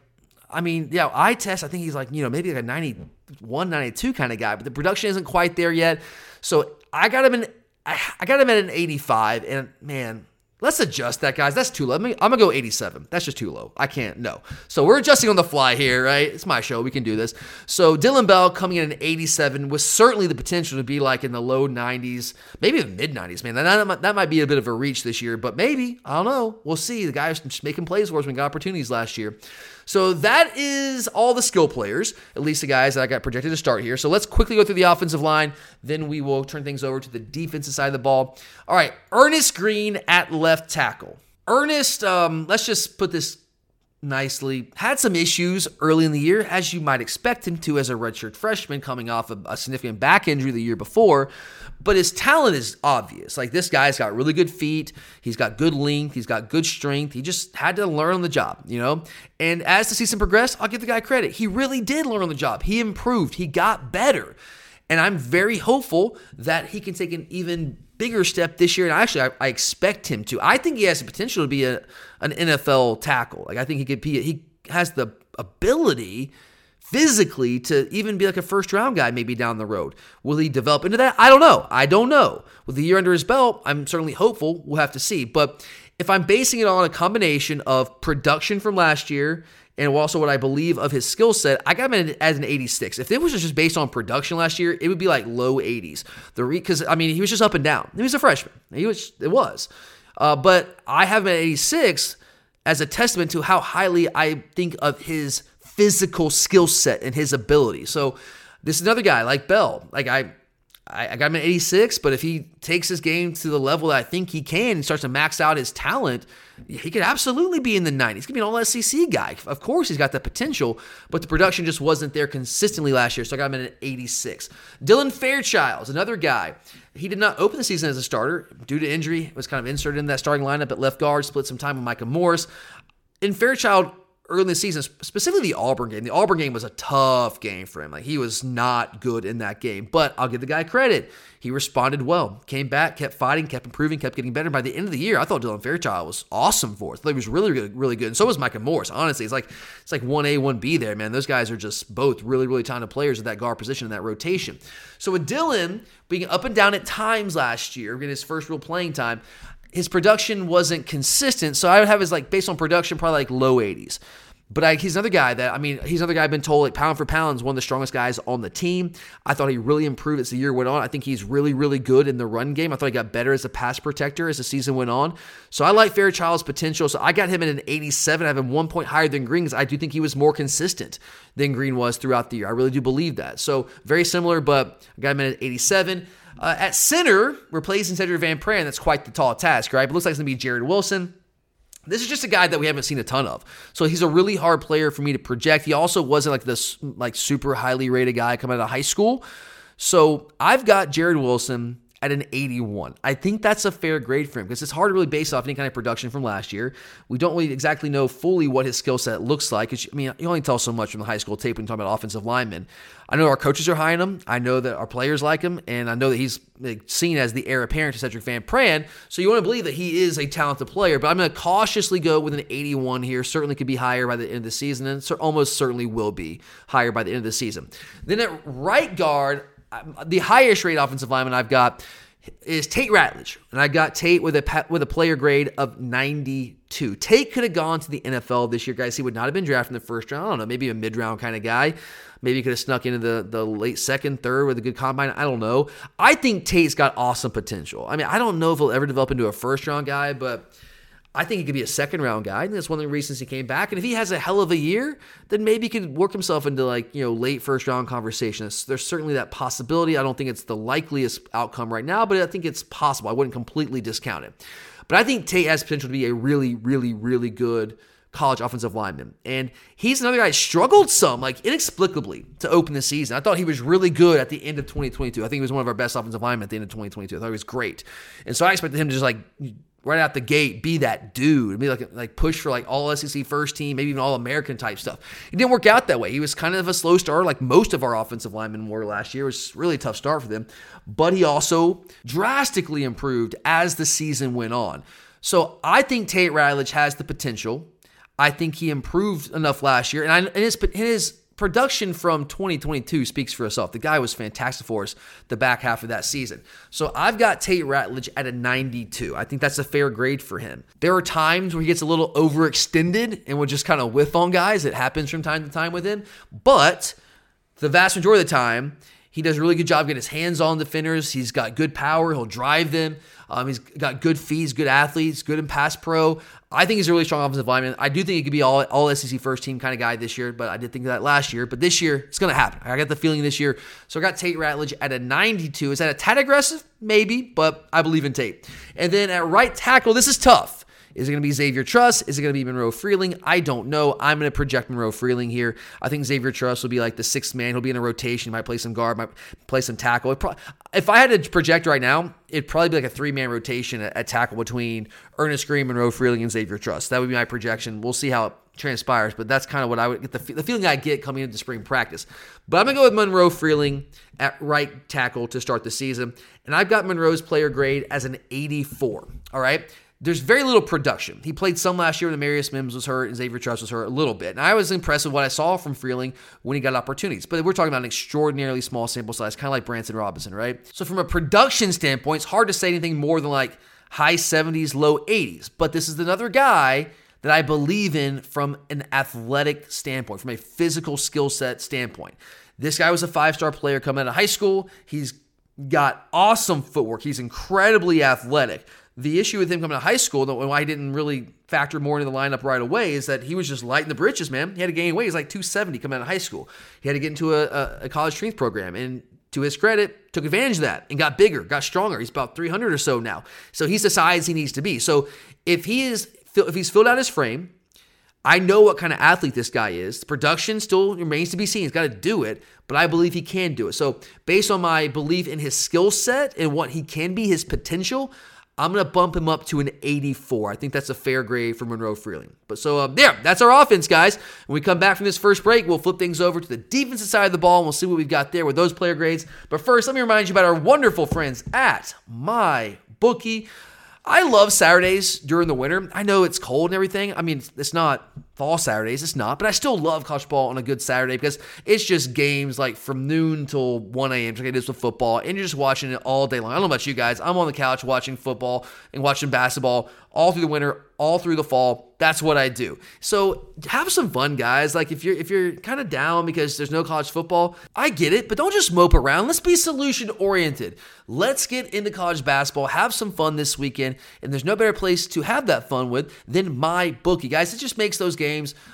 I mean, yeah, eye test, I think he's like, you know, maybe like a 91, 92 kind of guy, but the production isn't quite there yet. So I got him in I, got him at an 85, and man, let's adjust that, guys. That's too low. I'm gonna go 87. That's just too low. I can't. No. So we're adjusting on the fly here, right? It's my show. We can do this. So Dillon Bell coming in at 87 was certainly the potential to be like in the low 90s, maybe the mid 90s. Man, that, that might be a bit of a reach this year, but maybe I don't know. We'll see. The guy was making plays for us when got opportunities last year. So that is all the skill players, at least the guys that I got projected to start here. So let's quickly go through the offensive line. Then we will turn things over to the defensive side of the ball. All right, Earnest Greene at left tackle. Earnest, um, let's just put this nicely. Had some issues early in the year, as you might expect him to as a redshirt freshman coming off of a significant back injury the year before. But his talent is obvious. Like this guy's got really good feet. He's got good length. He's got good strength. He just had to learn on the job, you know? And as the season progressed, I'll give the guy credit. He really did learn on the job. He improved. He got better. And I'm very hopeful that he can take an even bigger step this year. And actually, I, I expect him to. I think he has the potential to be a, an NFL tackle. Like I think he could be. He has the ability physically to even be like a first round guy maybe down the road. Will he develop into that? I don't know. I don't know. With the year under his belt, I'm certainly hopeful. We'll have to see. But if I'm basing it on a combination of production from last year and also what I believe of his skill set, I got him as an 86. If it was just based on production last year, it would be like low 80s. The because I mean he was just up and down. He was a freshman. He was it was, uh, but I have him at 86 as a testament to how highly I think of his physical skill set and his ability. So this is another guy like Bell. Like I, I, got him at 86, but if he takes his game to the level that I think he can and starts to max out his talent, he could absolutely be in the 90s. He could be an all SEC guy. Of course, he's got the potential, but the production just wasn't there consistently last year. So I got him at 86. Dylan Fairchild's another guy. He did not open the season as a starter due to injury. Was kind of inserted in that starting lineup at left guard, split some time with Micah Morris. In Fairchild, early in the season, specifically the Auburn game. The Auburn game was a tough game for him. Like he was not good in that game, but I'll give the guy credit. He responded well, came back, kept fighting, kept improving, kept getting better. By the end of the year, I thought Dylan Fairchild was awesome for us. He was really, really, really good. And so was Micah Morris. Honestly, it's like it's like one A, one B there, man. Those guys are just both really, really talented players at that guard position in that rotation. So with Dylan being up and down at times last year, getting his first real playing time, his production wasn't consistent. So I would have his like based on production, probably like low 80s. But I, he's another guy that I mean, he's another guy I've been told like pound for pound is one of the strongest guys on the team. I thought he really improved as the year went on. I think he's really, really good in the run game. I thought he got better as a pass protector as the season went on. So I like Fairchild's potential. So I got him at an 87. I have him one point higher than because I do think he was more consistent than Greene was throughout the year. I really do believe that. So very similar, but I got him at 87. Uh, at center, replacing Sedrick Van Pran, that's quite the tall task, right? But looks like it's going to be Jared Wilson. This is just a guy that we haven't seen a ton of. So he's a really hard player for me to project. He also wasn't like this like super highly rated guy coming out of high school. So I've got Jared Wilson at an 81. I think that's a fair grade for him because it's hard to really base off any kind of production from last year. We don't really exactly know fully what his skill set looks like. I mean, you only tell so much from the high school tape when you talk about offensive linemen. I know our coaches are high on him. I know that our players like him, and I know that he's seen as the heir apparent to Sedrick Van Pran. So you want to believe that he is a talented player, but I'm going to cautiously go with an 81 here. Certainly could be higher by the end of the season, and almost certainly will be higher by the end of the season. Then at right guard, the highest rate offensive lineman I've got is Tate Ratledge, and I got Tate with a with a player grade of 92. Tate could have gone to the NFL this year, guys. He would not have been drafted in the first round. I don't know, maybe a mid round kind of guy. Maybe he could have snuck into the, the late second, third with a good combine. I don't know. I think Tate's got awesome potential. I mean, I don't know if he'll ever develop into a first round guy, but I think he could be a second round guy. And that's one of the reasons he came back. And if he has a hell of a year, then maybe he could work himself into like, you know, late first round conversations. There's certainly that possibility. I don't think it's the likeliest outcome right now, but I think it's possible. I wouldn't completely discount it. But I think Tate has potential to be a really, really, really good college offensive lineman. And he's another guy struggled some, like inexplicably, to open the season. I thought he was really good at the end of 2022. I think he was one of our best offensive linemen at the end of 2022. I thought he was great. And so I expected him to just like right out the gate be that dude, be like like push for like all SEC first team, maybe even all American type stuff. It didn't work out that way. He was kind of a slow starter, like most of our offensive linemen were last year. It was really a tough start for them, but he also drastically improved as the season went on. So I think Tate Ratledge has the potential. I think he improved enough last year, and, I, his his production from 2022 speaks for itself. The guy was fantastic for us the back half of that season. So I've got Tate Ratledge at a 92. I think that's a fair grade for him. There are times where he gets a little overextended and will just kind of whiff on guys. It happens from time to time with him. But the vast majority of the time, he does a really good job getting his hands on defenders. He's got good power. He'll drive them. Um, he's got good feet. He's good athletes. Good in pass pro. I think he's a really strong offensive lineman. I do think he could be all all SEC first team kind of guy this year, but I did think that last year. But this year, it's going to happen. I got the feeling this year. So I got Tate Ratledge at a 92. Is that a tad aggressive? Maybe, but I believe in Tate. And then at right tackle, this is tough. Is it going to be Xavier Truss? Is it going to be Monroe Freeling? I don't know. I'm going to project Monroe Freeling here. I think Xavier Truss will be like the sixth man. He'll be in a rotation. Might play some guard, might play some tackle. If I had to project right now, it'd probably be like a three man rotation at, at, tackle between Earnest Greene, Monroe Freeling, and Xavier Truss. That would be my projection. We'll see how it transpires, but that's kind of what I would get the, the feeling I get coming into spring practice. But I'm going to go with Monroe Freeling at right tackle to start the season. And I've got Monroe's player grade as an 84. All right there's very little production. He played some last year when Marius Mims was hurt and Xavier Truss was hurt a little bit. And I was impressed with what I saw from Freeling when he got opportunities. But we're talking about an extraordinarily small sample size, kind of like Branson Robinson, right? So from a production standpoint, it's hard to say anything more than like high 70s, low 80s. But this is another guy that I believe in from an athletic standpoint, from a physical skill set standpoint. This guy was a five star player coming out of high school. He's got awesome footwork. He's incredibly athletic. The issue with him coming to high school, why he didn't really factor more into the lineup right away, is that he was just lighting the britches, man. He had to gain weight. He's like 270 coming out of high school. He had to get into a, a, a college strength program. And to his credit, took advantage of that and got bigger, got stronger. He's about 300 or so now. So he's the size he needs to be. So if he is, if he's filled out his frame, I know what kind of athlete this guy is. The production still remains to be seen. He's got to do it, but I believe he can do it. So, based on my belief in his skill set and what he can be, his potential, I'm going to bump him up to an 84. I think that's a fair grade for Monroe Freeling. But so, um, there, that's our offense, guys. When we come back from this first break, we'll flip things over to the defensive side of the ball and we'll see what we've got there with those player grades. But first, let me remind you about our wonderful friends at My Bookie. I love Saturdays during the winter. I know it's cold and everything. I mean, it's not fall Saturdays, it's not, but I still love college ball on a good Saturday because it's just games like from noon till 1 a.m. like it is with football, and you're just watching it all day long. I don't know about you guys. I'm on the couch watching football and watching basketball all through the winter, all through the fall. That's what I do. So have some fun, guys. Like if you're if you're kind of down because there's no college football, I get it, but don't just mope around. Let's be solution oriented. Let's get into college basketball, have some fun this weekend, and there's no better place to have that fun with than my bookie, guys. It just makes those games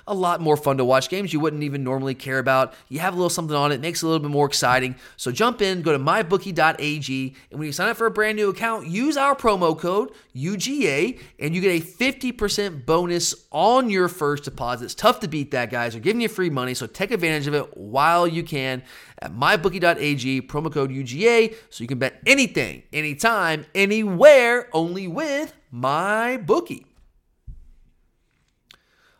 a lot more fun to watch. Games you wouldn't even normally care about. You have a little something on it, makes it a little bit more exciting. So jump in, go to mybookie.ag, and when you sign up for a brand new account, use our promo code UGA and you get a 50% bonus on your first deposit. It's tough to beat that, guys. They're giving you free money, so take advantage of it while you can at mybookie.ag, promo code UGA, so you can bet anything, anytime, anywhere, only with my bookie.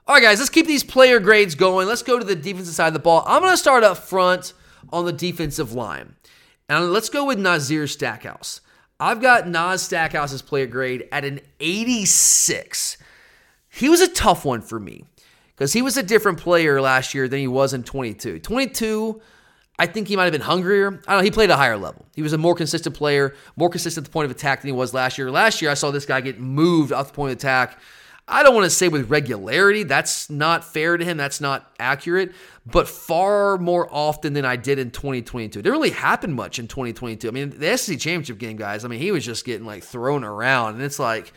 All right, guys, let's keep these player grades going. Let's go to the defensive side of the ball. I'm going to start up front on the defensive line. And let's go with Nazir Stackhouse. I've got Nas Stackhouse's player grade at an 86. He was a tough one for me because he was a different player last year than he was in 22. 22, I think he might have been hungrier. I don't know. He played a higher level. He was a more consistent player, more consistent at the point of attack than he was last year. Last year, I saw this guy get moved off the point of attack. I don't want to say with regularity. That's not fair to him. That's not accurate but far more often than I did in 2022. It didn't really happen much in 2022. I mean, the SEC championship game, guys, I mean, he was just getting like thrown around, and it's like,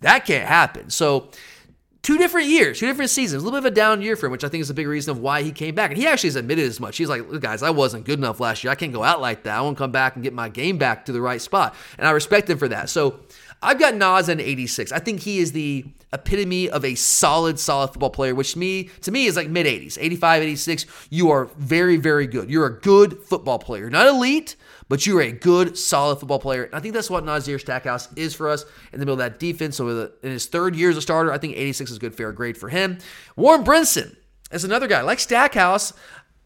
that can't happen. So, two different years, two different seasons, a little bit of a down year for him, which I think is a big reason of why he came back. And he actually has admitted as much. He's like, guys, I wasn't good enough last year. I can't go out like that. I want to come back and get my game back to the right spot. And I respect him for that. So, I've got Nas at 86. I think he is the epitome of a solid, solid football player, which me to me is like mid 80s, 85, 86. You are very, very good. You're a good football player, not elite, but you're a good, solid football player. And I think that's what Nazir Stackhouse is for us in the middle of that defense. So in his third year as a starter, I think 86 is a good, fair grade for him. Warren Brinson is another guy like Stackhouse.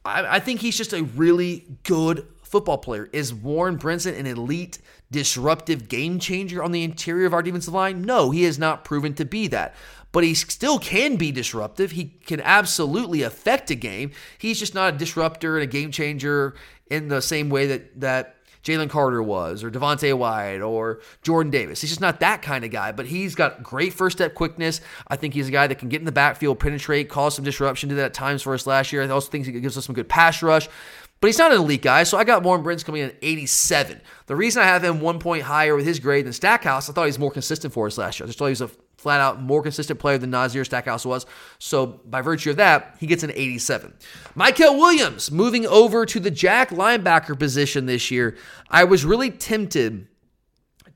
I, I think he's just a really good football player. Is Warren Brinson an elite, disruptive game changer on the interior of our defensive line? No, he has not proven to be that. But he still can be disruptive. He can absolutely affect a game. He's just not a disruptor and a game changer in the same way that that Jalen Carter was, or Devonte Wyatt, or Jordan Davis. He's just not that kind of guy, but he's got great first step quickness. I think he's a guy that can get in the backfield, penetrate, cause some disruption. Did that at times for us last year. I also think he gives us some good pass rush. But he's not an elite guy, so I got Warren Brinson coming in at 87. The reason I have him one point higher with his grade than Stackhouse, I thought he was more consistent for us last year. I just thought he was a flat out more consistent player than Nazir Stackhouse was. So by virtue of that, he gets an 87. Mykel Williams moving over to the Jack linebacker position this year. I was really tempted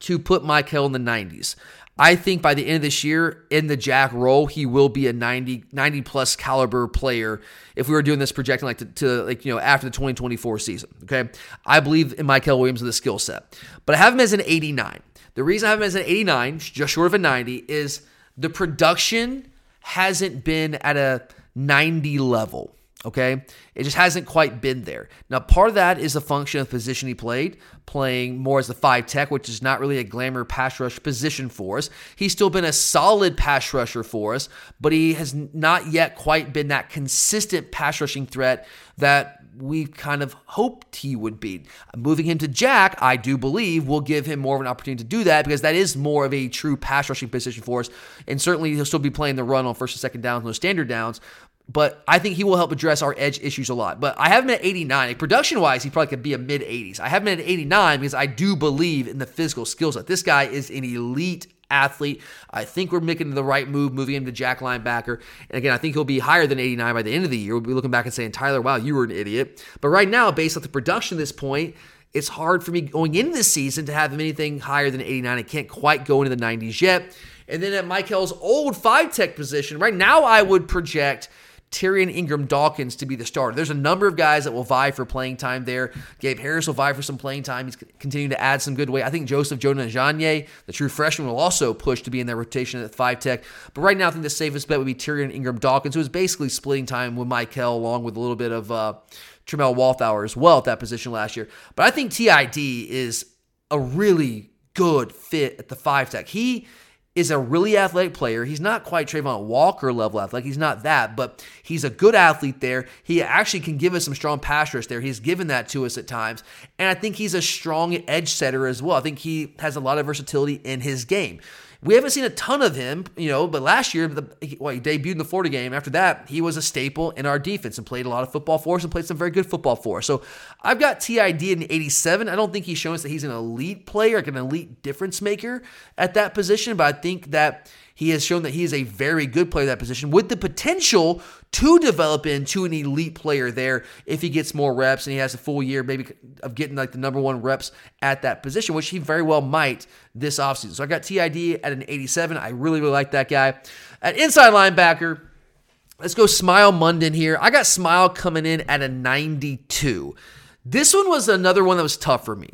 to put Mykel in the 90s. I think by the end of this year, in the Jack role, he will be a 90, 90 plus caliber player. If we were doing this projecting like to, to, like you know after the 2024 season, okay, I believe in Mykel Williams and the skill set, but I have him as an 89. The reason I have him as an 89, just short of a 90, is the production hasn't been at a 90 level. Okay. It just hasn't quite been there. Now, part of that is a function of position he played, playing more as the five tech, which is not really a glamour pass rush position for us. He's still been a solid pass rusher for us, but he has not yet quite been that consistent pass rushing threat that we kind of hoped he would be. Moving him to Jack, I do believe, will give him more of an opportunity to do that because that is more of a true pass rushing position for us. And certainly he'll still be playing the run on first and second downs, those standard downs. But I think he will help address our edge issues a lot. But I have him at 89. Like production wise, he probably could be a mid 80s. I have him at 89 because I do believe in the physical skill set. This guy is an elite athlete. I think we're making the right move moving him to Jack linebacker. And again, I think he'll be higher than 89 by the end of the year. We'll be looking back and saying, Tyler, wow, you were an idiot. But right now, based on the production at this point, it's hard for me going into this season to have him anything higher than 89. I can't quite go into the 90s yet. And then at Mykel's old five tech position, right now I would project – Tyrion Ingram Dawkins to be the starter. There's a number of guys that will vie for playing time there. Gabe Harris will vie for some playing time. He's continuing to add some good weight. I think Joseph Jonah-Ajonye, the true freshman, will also push to be in their rotation at five tech. But right now, I think the safest bet would be Tyrion Ingram Dawkins, who is basically splitting time with Mykel along with a little bit of uh, Tramel Walthour as well at that position last year. But I think TID is a really good fit at the five tech. He is a really athletic player. He's not quite Travon Walker level athletic. He's not that, but he's a good athlete there. He actually can give us some strong pass rush there. He's given that to us at times. And I think he's a strong edge setter as well. I think he has a lot of versatility in his game. We haven't seen a ton of him, you know, but last year, the, well, he debuted in the Florida game. After that, he was a staple in our defense and played a lot of football for us and played some very good football for us. So I've got TID in 87. I don't think he's shown us that he's an elite player, like an elite difference maker at that position, but I think that he has shown that he is a very good player at that position with the potential to develop into an elite player there if he gets more reps and he has a full year maybe of getting like the number one reps at that position, which he very well might this offseason. So I got TID at an 87. I really, really like that guy. At inside linebacker, let's go Smael Mondon here. I got Smile coming in at a 92. This one was another one that was tough for me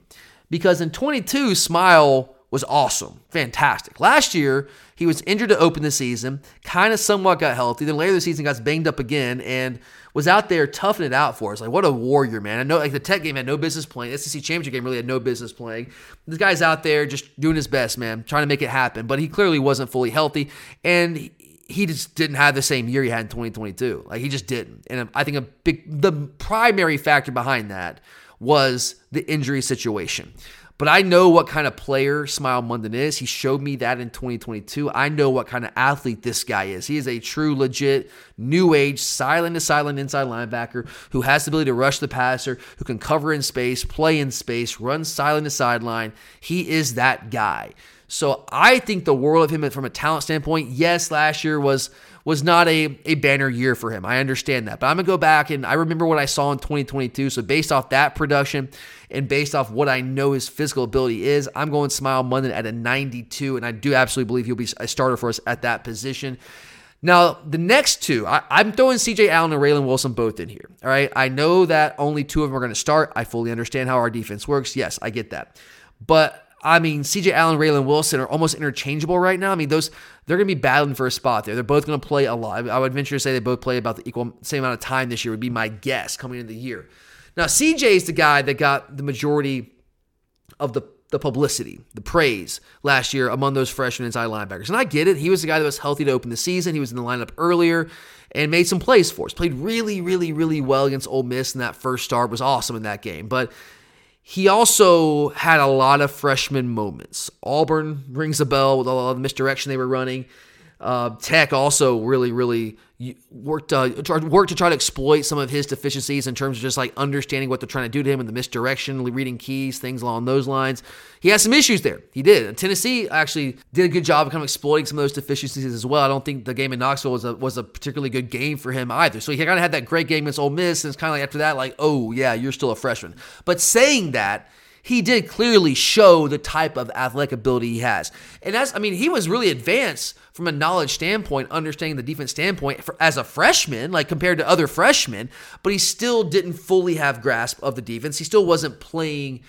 because in 22, Smael was awesome, fantastic. Last year, he was injured to open the season, kind of somewhat got healthy. Then later the season got banged up again and was out there toughing it out for us. Like, what a warrior, man. I know like the tech game had no business playing. SEC championship game really had no business playing. This guy's out there just doing his best, man, trying to make it happen. But he clearly wasn't fully healthy. And he just didn't have the same year he had in 2022. Like he just didn't. And I think a big the primary factor behind that was the injury situation. But I know what kind of player Smael Mondon is. He showed me that in 2022. I know what kind of athlete this guy is. He is a true, legit, new age, silent to silent inside linebacker who has the ability to rush the passer, who can cover in space, play in space, run silent to sideline. He is that guy. So I think the world of him from a talent standpoint. Yes, last year was was not a, a banner year for him. I understand that. But I'm going to go back and I remember what I saw in 2022. So based off that production and based off what I know his physical ability is, I'm going Smael Mondon at a 92. And I do absolutely believe he'll be a starter for us at that position. Now, the next two, I, am throwing CJ Allen and Raylen Wilson both in here. All right. I know that only two of them are going to start. I fully understand how our defense works. Yes, I get that. But I mean, CJ Allen, Raylen Wilson are almost interchangeable right now. I mean, those they're going to be battling for a spot there. They're both going to play a lot. I would venture to say they both play about the equal same amount of time this year. Would be my guess coming into the year. Now, CJ is the guy that got the majority of the the publicity, the praise last year among those freshmen inside linebackers. And I get it. He was the guy that was healthy to open the season. He was in the lineup earlier and made some plays for us. Played really, really, really well against Ole Miss and that first start. Was awesome in that game. But he also had a lot of freshman moments. Auburn rings a bell with all the misdirection they were running. Uh, Tech also really, really worked uh, worked to try to exploit some of his deficiencies in terms of just like understanding what they're trying to do to him and the misdirection, reading keys, things along those lines. He has some issues there. He did. Tennessee actually did a good job of kind of exploiting some of those deficiencies as well. I don't think the game in Knoxville was a was a particularly good game for him either. So he kind of had that great game against Ole Miss, and it's kind of like after that, like, oh yeah, you're still a freshman. But saying that he did clearly show the type of athletic ability he has. And that's, I mean, he was really advanced from a knowledge standpoint, understanding the defense standpoint for, as a freshman, like compared to other freshmen, but he still didn't fully have grasp of the defense. He still wasn't playing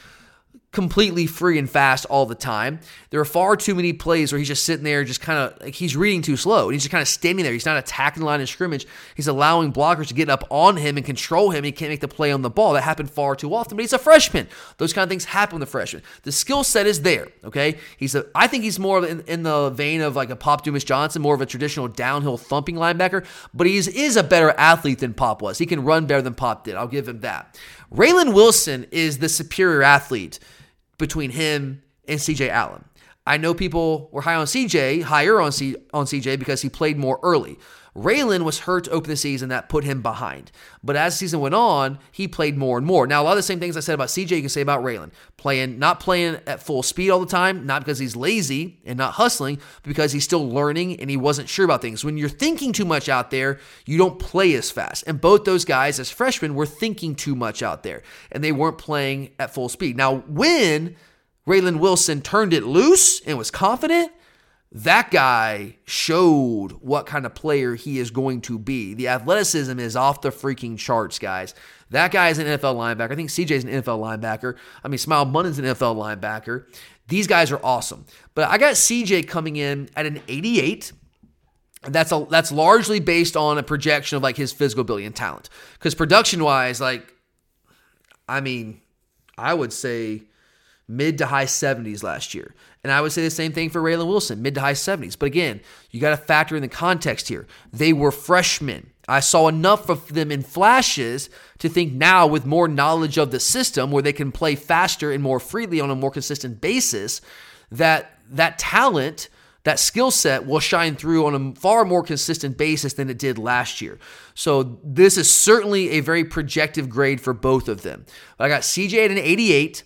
completely free and fast all the time. There are far too many plays where he's just sitting there, just kind of like he's reading too slow. He's just kind of standing there. He's not attacking the line of scrimmage. He's allowing blockers to get up on him and control him. He can't make the play on the ball. That happened far too often. But he's a freshman. Those kind of things happen with the freshman. The skill set is there. Okay, he's a. I think he's more in, in the vein of like a Pop Dumas Johnson, more of a traditional downhill thumping linebacker. But he is a better athlete than Pop was. He can run better than Pop did. I'll give him that. Raylen Wilson is the superior athlete between him and CJ Allen. I know people were high on CJ, higher on C, on CJ because he played more early. Raylen was hurt to open the season, that put him behind. But as the season went on, he played more and more. Now, a lot of the same things I said about CJ, you can say about Raylen. Playing, not playing at full speed all the time, not because he's lazy and not hustling, but because he's still learning and he wasn't sure about things. When you're thinking too much out there, you don't play as fast. And both those guys, as freshmen, were thinking too much out there and they weren't playing at full speed. Now, when Raylen Wilson turned it loose and was confident, that guy showed what kind of player he is going to be. The athleticism is off the freaking charts, guys. That guy is an NFL linebacker. I think CJ's an NFL linebacker. I mean, Smael Mondon's an NFL linebacker. These guys are awesome. But I got CJ coming in at an 88. That's a that's largely based on a projection of like his physical ability and talent. Because production wise, like, I mean, I would say mid to high 70s last year. And I would say the same thing for Raylen Wilson, mid to high 70s. But again, you got to factor in the context here. They were freshmen. I saw enough of them in flashes to think now, with more knowledge of the system, where they can play faster and more freely on a more consistent basis, that that talent, that skill set will shine through on a far more consistent basis than it did last year. So this is certainly a very projective grade for both of them. I got CJ at an 88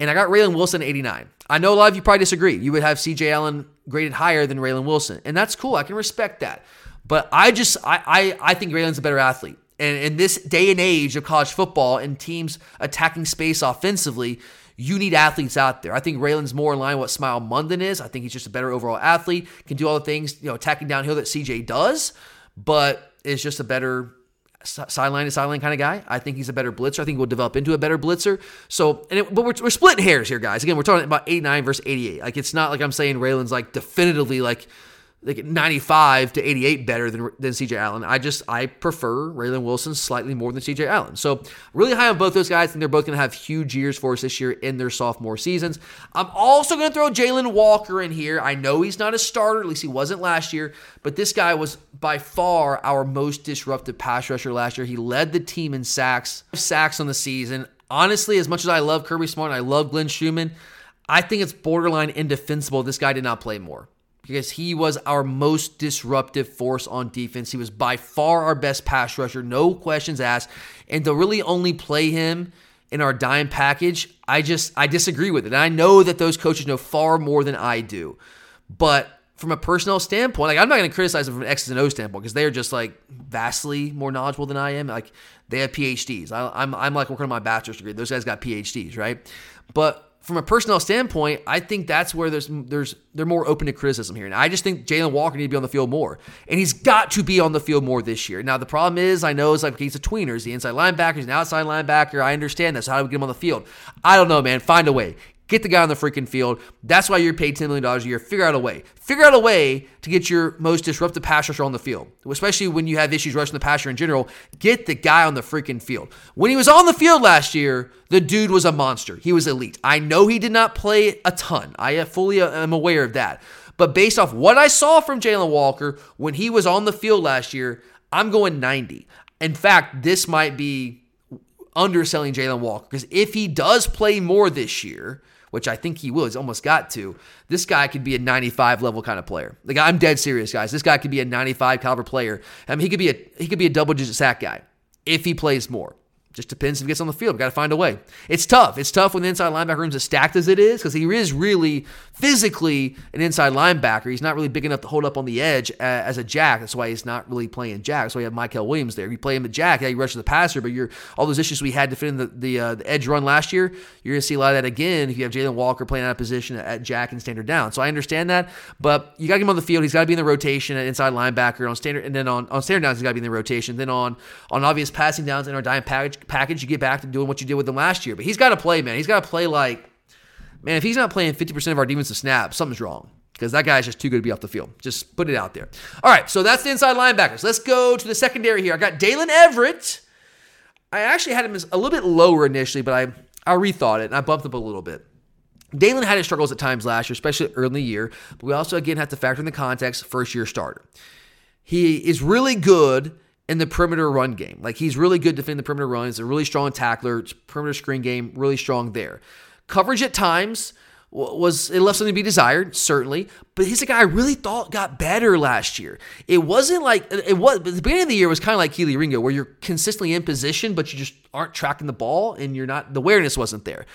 and I got Raylen Wilson 89. I know a lot of you probably disagree. You would have CJ Allen graded higher than Raylen Wilson, and that's cool. I can respect that. But I just I I, I think Raylen's a better athlete. And in this day and age of college football and teams attacking space offensively, you need athletes out there. I think Raylen's more in line with what Smael Mondon is. I think he's just a better overall athlete, can do all the things, you know, attacking downhill that CJ does, but is just a better sideline to sideline kind of guy. I think he's a better blitzer. I think we'll develop into a better blitzer. So, and it, but we're, we're splitting hairs here, guys. Again, we're talking about 89 versus 88. Like, it's not like I'm saying Raylen's like definitively like like 95 to 88 better than, than CJ Allen. I just, I prefer Raylen Wilson slightly more than CJ Allen. So, really high on both those guys, and they're both going to have huge years for us this year in their sophomore seasons. I'm also going to throw Jalon Walker in here. I know he's not a starter, at least he wasn't last year, but this guy was by far our most disruptive pass rusher last year. He led the team in sacks, sacks on the season. Honestly, as much as I love Kirby Smart and I love Glenn Schumann, I think it's borderline indefensible this guy did not play more because he was our most disruptive force on defense. He was by far our best pass rusher, no questions asked. And to really only play him in our dime package, I just I disagree with it. And I know that those coaches know far more than I do. But from a personnel standpoint, like I'm not going to criticize them from an X's and O standpoint because they are just like vastly more knowledgeable than I am. Like they have PhDs. I, I'm I'm like working on my bachelor's degree. Those guys got PhDs, right? But from a personnel standpoint, I think that's where there's there's they're more open to criticism here. And I just think Jalon Walker need to be on the field more, and he's got to be on the field more this year. Now the problem is, I know it's like he's a tweener, he's the inside linebacker, he's an outside linebacker. I understand that. So how do we get him on the field? I don't know, man. Find a way. Get the guy on the freaking field. That's why you're paid $10 million a year. Figure out a way. Figure out a way to get your most disruptive pass rusher on the field, especially when you have issues rushing the passer in general. Get the guy on the freaking field. When he was on the field last year, the dude was a monster. He was elite. I know he did not play a ton. I uh, fully uh, am aware of that. But based off what I saw from Jalon Walker when he was on the field last year, I'm going 90. In fact, this might be underselling Jalon Walker because if he does play more this year, which I think he will. He's almost got to. This guy could be a 95 level kind of player. Like I'm dead serious, guys. This guy could be a 95 caliber player. I mean, he could be a he could be a double digit sack guy if he plays more. Just depends if he gets on the field. We've got to find a way. It's tough. It's tough when the inside linebacker room's as stacked as it is because he is really physically an inside linebacker. He's not really big enough to hold up on the edge as a jack. That's why he's not really playing jack. That's why you have Mykel Williams there. You play him at jack, yeah, you rush the passer, but you're all those issues we had defending the the, uh, the edge run last year. You're going to see a lot of that again if you have Jalon Walker playing out of position at jack and standard down. So I understand that, but you got to get him on the field. He's got to be in the rotation at inside linebacker on standard, and then on, on standard downs he's got to be in the rotation. Then on on obvious passing downs in our dime package package, you get back to doing what you did with him last year. But he's got to play, man. He's got to play like, man, if he's not playing 50% of our defensive snaps, something's wrong because that guy's just too good to be off the field. Just put it out there. All right, so that's the inside linebackers. Let's go to the secondary here. I got Daylen Everett. I actually had him a little bit lower initially, but I, I rethought it and I bumped up a little bit. Daylen had his struggles at times last year, especially early in the year, but we also, again, have to factor in the context first year starter. He is really good in the perimeter run game. Like he's really good defending the perimeter run. He's a really strong tackler. Perimeter screen game, really strong there. Coverage at times was it left something to be desired, certainly. But he's a guy I really thought got better last year. It wasn't like it was. the beginning of the year was kind of like Kelee Ringo, where you're consistently in position, but you just aren't tracking the ball, and you're not. The awareness wasn't there.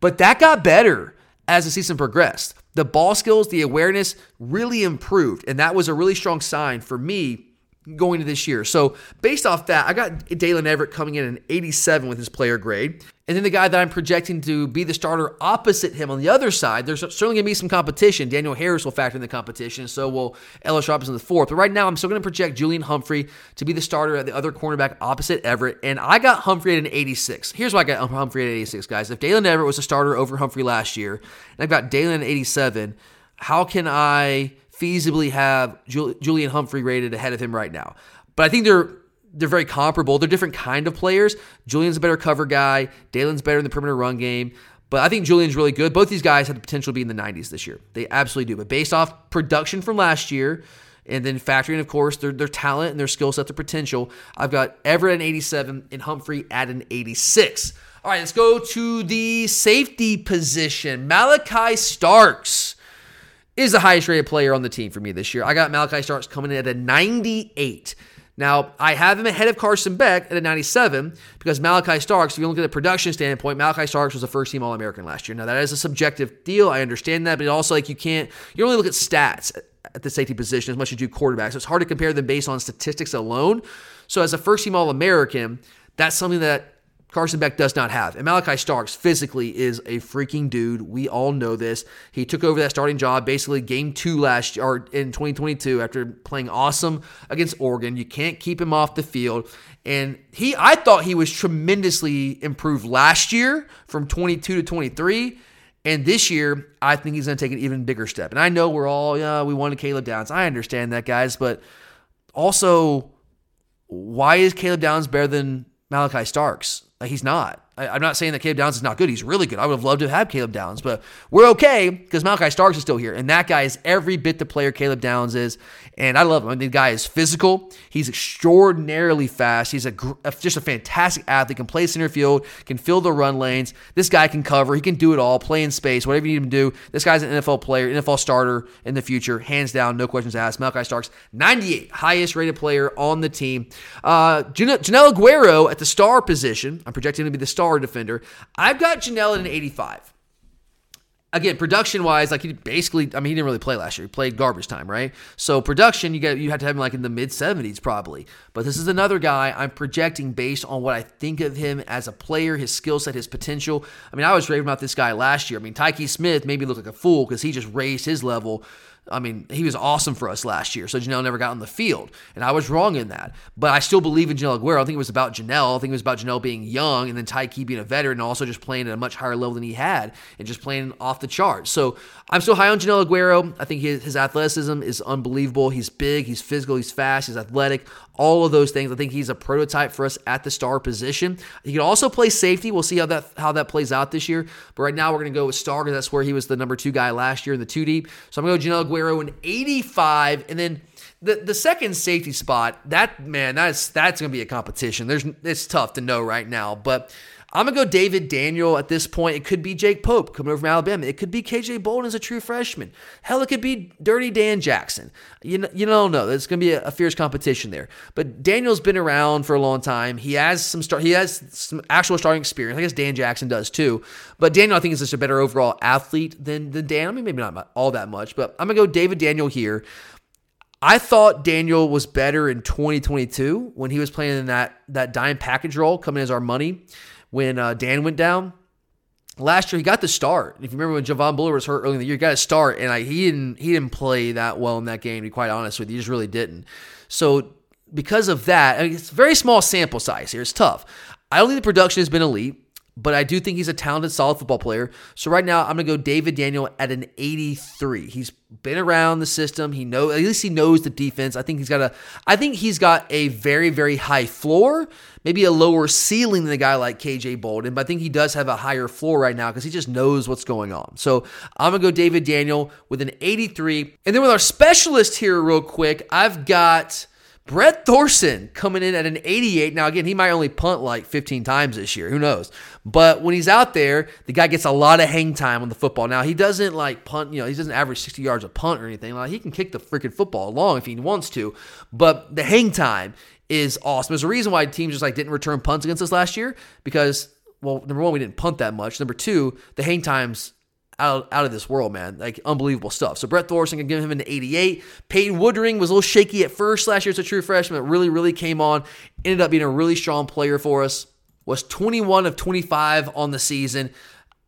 But that got better as the season progressed. The ball skills, the awareness really improved, and that was a really strong sign for me going to this year. So based off that, I got Daylen Everett coming in at 87 with his player grade. And then the guy that I'm projecting to be the starter opposite him on the other side, there's certainly going to be some competition. Daniel Harris will factor in the competition, so will Ellis Robinson the fourth. But right now, I'm still going to project Julian Humphrey to be the starter at the other cornerback opposite Everett. And I got Humphrey at an 86. Here's why I got Humphrey at 86, guys. If Daylen Everett was a starter over Humphrey last year, and I've got Daylen at 87, how can I feasibly have Julian Humphrey rated ahead of him right now. But I think they're they're very comparable. They're different kind of players. Julian's a better cover guy. Daylen's better in the perimeter run game. But I think Julian's really good. Both these guys have the potential to be in the 90s this year. They absolutely do. But based off production from last year, and then factoring, of course, their, their talent and their skill set, their potential, I've got Everett at an 87 and Humphrey at an 86. All right, let's go to the safety position. Malaki Starks is the highest rated player on the team for me this year. I got Malaki Starks coming in at a 98. Now, I have him ahead of Carson Beck at a 97 because Malaki Starks, if you look at the production standpoint, Malaki Starks was a first team All American last year. Now, that is a subjective deal. I understand that, but also, like, you can't, you only look at stats at the safety position as much as you do quarterback. So it's hard to compare them based on statistics alone. So, as a first team All American, that's something that Carson Beck does not have. And Malaki Starks physically is a freaking dude. We all know this. He took over that starting job basically game two last year or in 2022 after playing awesome against Oregon. You can't keep him off the field. And he I thought he was tremendously improved last year from 22 to 23. And this year, I think he's going to take an even bigger step. And I know we're all, yeah, we wanted Caleb Downs. I understand that, guys. But also, why is Caleb Downs better than Malaki Starks? Like he's not. I, am not saying that Caleb Downs is not good. He's really good. I would have loved to have Caleb Downs, but we're okay because Malaki Starks is still here. And that guy is every bit the player Caleb Downs is. And I love him. I mean, the guy is physical. He's extraordinarily fast. He's a, just a fantastic athlete, can play center field, can fill the run lanes. This guy can cover. He can do it all, play in space, whatever you need him to do. This guy's an NFL player, NFL starter in the future, hands down, no questions asked. Malaki Starks, 98, highest rated player on the team. Uh, Joenel Aguero at the star position. I'm projecting him to be the star star defender. I've got Joenel at an 85 again, production wise, like he basically, I mean, he didn't really play last year. He played garbage time, right? So production, you get you have to have him like in the mid 70s probably. But this is another guy I'm projecting based on what I think of him as a player, his skill set, his potential. I mean, I was raving about this guy last year. I mean, Tykee Smith made me look like a fool because he just raised his level I mean, he was awesome for us last year. So Joenel never got on the field. And I was wrong in that. But I still believe in Joenel Aguero. I think it was about Joenel. I think it was about Joenel being young and then Tykee being a veteran and also just playing at a much higher level than he had and just playing off the charts. So I'm still high on Joenel Aguero. I think his, his athleticism is unbelievable. He's big, he's physical, he's fast, he's athletic, all of those things. I think he's a prototype for us at the star position. He can also play safety. We'll see how that how that plays out this year. But right now we're going to go with star because that's where he was the number two guy last year in the two deep. So I'm going to go Joenel Aguero in 85, and then the the second safety spot. That man, that's that's to be a competition. There's it's tough to know right now, but. I'm gonna go David Daniel at this point. It could be Jake Pope coming over from Alabama. It could be KJ Bolden as a true freshman. Hell, it could be Dirty Dan Jackson. You you don't know. It's gonna be a, a, fierce competition there. But Daniel's been around for a long time. He has some start. He has some actual starting experience. I guess Dan Jackson does too. But Daniel, I think, is just a better overall athlete than than Dan. I mean, maybe not all that much. But I'm gonna go David Daniel here. I thought Daniel was better in 2022 when he was playing in that that dime package role, coming as our money when uh, Dan went down. Last year he got the start. If you remember when Javon Bullard was hurt early in the year, he got a start, and he didn't he didn't play that well in that game. To be quite honest with you, he just really didn't. So because of that, I mean, it's very small sample size here. It's tough. I don't think the production has been elite but I do think he's a talented, solid football player. So right now, I'm to go David Daniel at an 83. He's been around the system. He knows, at least he knows the defense. I think he's got a, I think he's got a very, very high floor, maybe a lower ceiling than a guy like KJ Bolden. But I think he does have a higher floor right now because he just knows what's going on. So I'm to go David Daniel with an 83. And then with our specialist here, real quick, I've got. Brett Thorson coming in at an 88. Now, again, he might only punt like 15 times this year. Who knows? But when he's out there, the guy gets a lot of hang time on the football. Now, he doesn't like punt, you know, he doesn't average 60 yards a punt or anything. Like, he can kick the freaking football long if he wants to. But the hang time is awesome. There's a reason why teams just like didn't return punts against us last year because, well, number one, we didn't punt that much. Number two, the hang times out, out of this world, man. Like unbelievable stuff. So Brett Thorson can give him an 88. Peyton Woodring was a little shaky at first last year as a true freshman. It really, really came on. Ended up being a really strong player for us. Was 21 of 25 on the season.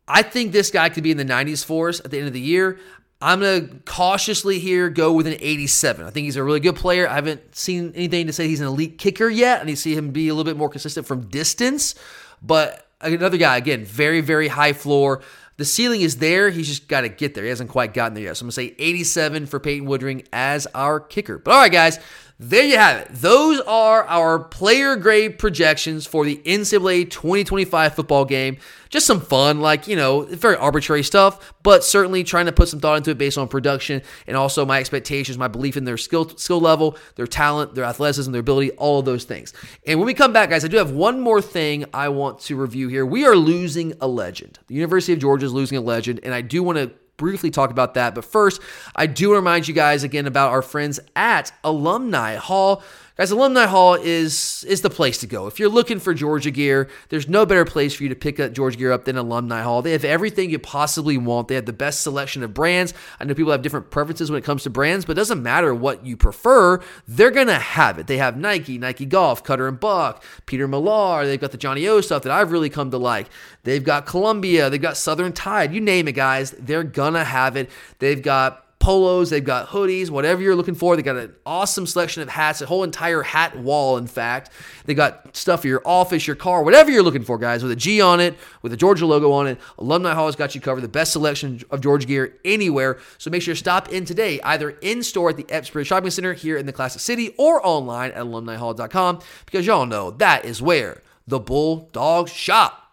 I think this guy could be in the 90s for us at the end of the year. I'm going to cautiously here go with an 87. I think he's a really good player. I haven't seen anything to say he's an elite kicker yet. I need to see him be a little bit more consistent from distance. But another guy, again, very, very high floor. The ceiling is there. He's just got to get there. He hasn't quite gotten there yet. So I'm going to say 87 for Peyton Woodring as our kicker. But all right, guys, there you have it. Those are our player grade projections for the NCAA 2025 football game. Just some fun, like, you know, very arbitrary stuff, but certainly trying to put some thought into it based on production and also my expectations, my belief in their skill skill level, their talent, their athleticism, their ability, all of those things. And when we come back, guys, I do have one more thing I want to review here. We are losing a legend. The University of Georgia is losing a legend, and I do want to briefly talk about that. But first, I do remind you guys again about our friends at Alumni Hall. Guys, Alumni Hall is is the place to go. If you're looking for Georgia gear, there's no better place for you to pick up Georgia gear up than Alumni Hall. They have everything you possibly want. They have the best selection of brands. I know people have different preferences when it comes to brands, but it doesn't matter what you prefer. They're gonna have it. They have Nike, Nike Golf, Cutter and Buck, Peter Millar. They've got the Johnny O stuff that I've really come to like. They've got Columbia. They've got Southern Tide. You name it, guys. They're gonna have it. They've got polos, they've got hoodies, whatever you're looking for. They got an awesome selection of hats, a whole entire hat wall, in fact. They got stuff for your office, your car, whatever you're looking for, guys, with a G on it, with a Georgia logo on it. Alumni Hall has got you covered. The best selection of Georgia gear anywhere. So make sure to stop in today, either in store at the Epps Shopping Center here in the Classic City or online at alumnihall.com because y'all know that is where the Bulldogs shop.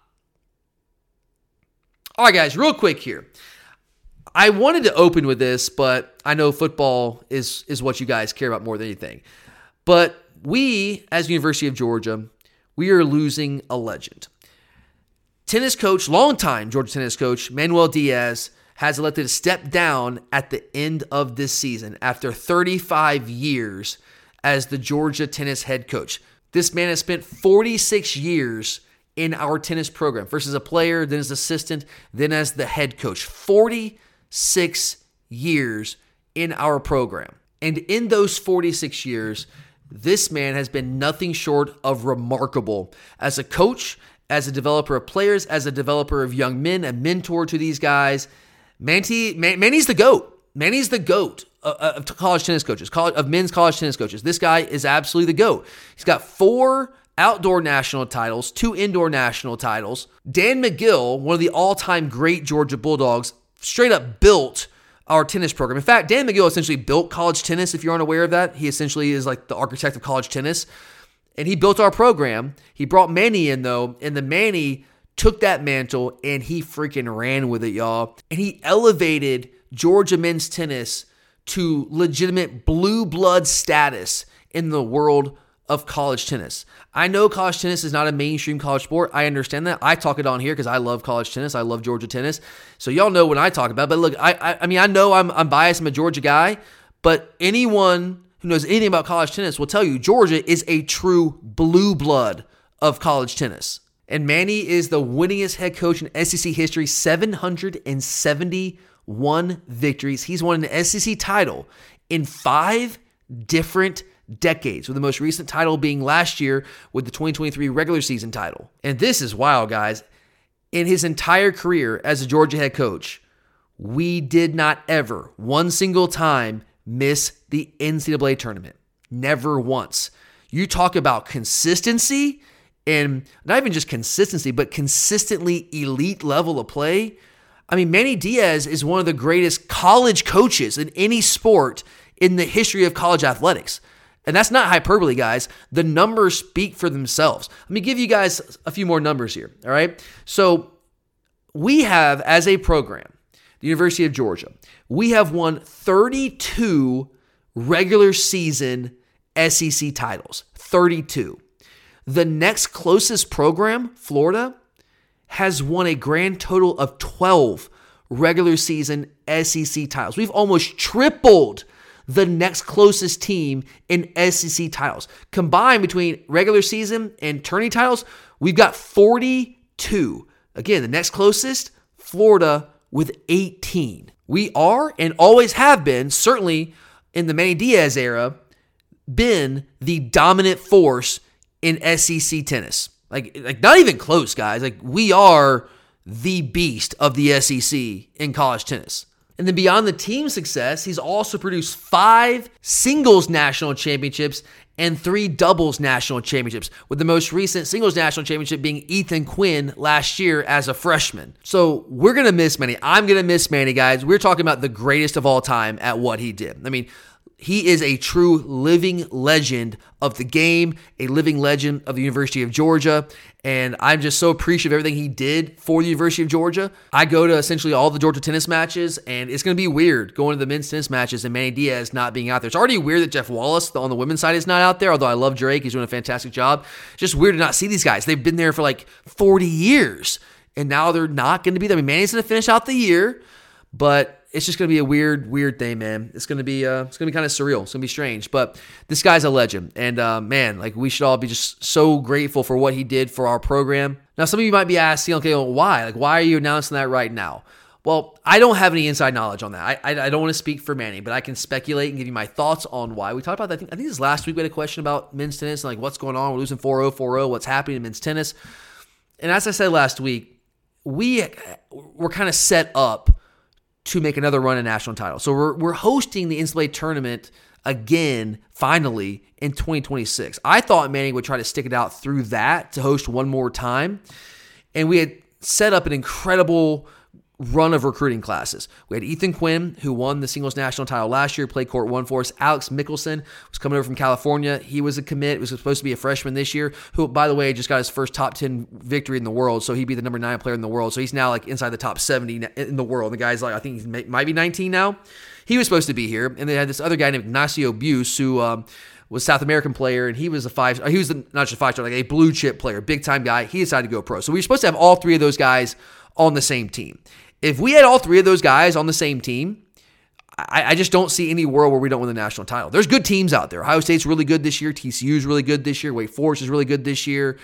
All right, guys, real quick here. I wanted to open with this, but I know football is is what you guys care about more than anything. But we, as University of Georgia, we are losing a legend. Tennis coach, longtime Georgia tennis coach, Manuel Diaz, has elected to step down at the end of this season after 35 years as the Georgia tennis head coach. This man has spent 46 years in our tennis program. First as a player, then as assistant, then as the head coach. 46 years in our program. And in those 46 years, this man has been nothing short of remarkable as a coach, as a developer of players, as a developer of young men, a mentor to these guys. Manti, Man, Manny's the GOAT. Manny's the GOAT uh, uh, of college tennis coaches, of men's college tennis coaches. This guy is absolutely the GOAT. He's got four outdoor national titles, two indoor national titles. Dan Magill, one of the all time great Georgia Bulldogs, straight up built our tennis program. In fact, Dan Magill essentially built college tennis, if you're unaware of that. He essentially is like the architect of college tennis. And he built our program. He brought Manny in, though, and the Manny took that mantle and he freaking ran with it, y'all. And he elevated Georgia men's tennis to legitimate blue blood status in the world of college tennis. I know college tennis is not a mainstream college sport. I understand that. I talk it on here because I love college tennis. I love Georgia tennis. So y'all know when I talk about. It. But look, I, I, I mean, I know I'm, I'm biased. I'm a Georgia guy, but anyone who knows anything about college tennis will tell you Georgia is a true blue blood of college tennis. And Manny is the winningest head coach in SEC history, 771 victories. He's won an SEC title in five different decades, with the most recent title being last year with the 2023 regular season title. And this is wild, guys. In his entire career as a Georgia head coach, we did not ever, one single time, miss the NCAA tournament. Never once. You talk about consistency and not even just consistency, but consistently elite level of play. I mean, Manny Diaz is one of the greatest college coaches in any sport in the history of college athletics. And that's not hyperbole, guys. The numbers speak for themselves. Let me give you guys a few more numbers here. All right. So we have, as a program, the University of Georgia, we have won 32 regular season SEC titles. 32. The next closest program, Florida, has won a grand total of 12 regular season SEC titles. We've almost tripled the next closest team in SEC titles. Combined between regular season and tourney titles, we've got 42. Again, the next closest, Florida with 18. We are and always have been, certainly in the Manny Diaz era, been the dominant force in SEC tennis. Like, like not even close, guys. Like we are the beast of the SEC in college tennis. And then beyond the team success, he's also produced five singles national championships and three doubles national championships, with the most recent singles national championship being Ethan Quinn last year as a freshman. So we're going to miss Manny. I'm going to miss Manny, guys. We're talking about the greatest of all time at what he did. I mean, he is a true living legend of the game, a living legend of the University of Georgia. And I'm just so appreciative of everything he did for the University of Georgia. I go to essentially all the Georgia tennis matches, and it's going to be weird going to the men's tennis matches and Manny Diaz not being out there. It's already weird that Jeff Wallace on the women's side is not out there, although I love Drake. He's doing a fantastic job. It's just weird to not see these guys. They've been there for like 40 years, and now they're not going to be there. I mean, Manny's going to finish out the year, but it's just gonna be a weird, weird thing, man. It's gonna be, uh, it's gonna be kind of surreal. It's gonna be strange, but this guy's a legend, and uh, man, like we should all be just so grateful for what he did for our program. Now, some of you might be asking, okay, well, why? Like, why are you announcing that right now? Well, I don't have any inside knowledge on that. I, I, I don't want to speak for Manny, but I can speculate and give you my thoughts on why. We talked about that. I think, I think this last week we had a question about men's tennis and like what's going on. We're losing 4 0, 4 0. What's happening in men's tennis? And as I said last week, we were kind of set up to make another run at national title. So we're, we're hosting the NCAA tournament again, finally, in 2026. I thought Manny would try to stick it out through that to host one more time. And we had set up an incredible run of recruiting classes. We had Ethan Quinn, who won the singles national title last year, played court one for us. Alex Michelsen was coming over from California. He was a commit, was supposed to be a freshman this year, who, by the way, just got his first top 10 victory in the world. So he'd be the number nine player in the world. So he's now like inside the top 70 in the world. The guy's like, I think he might be 19 now. He was supposed to be here. And they had this other guy named Ignacio Buse, who, um, was South American player, and he was a five. He was the, not just a five star, like a blue chip player, big time guy. He decided to go pro. So we were supposed to have all three of those guys on the same team. If we had all three of those guys on the same team, I, I, just don't see any world where we don't win the national title. There's good teams out there. Ohio State's really good this year. TCU's really good this year. Wake Forest is really good this year.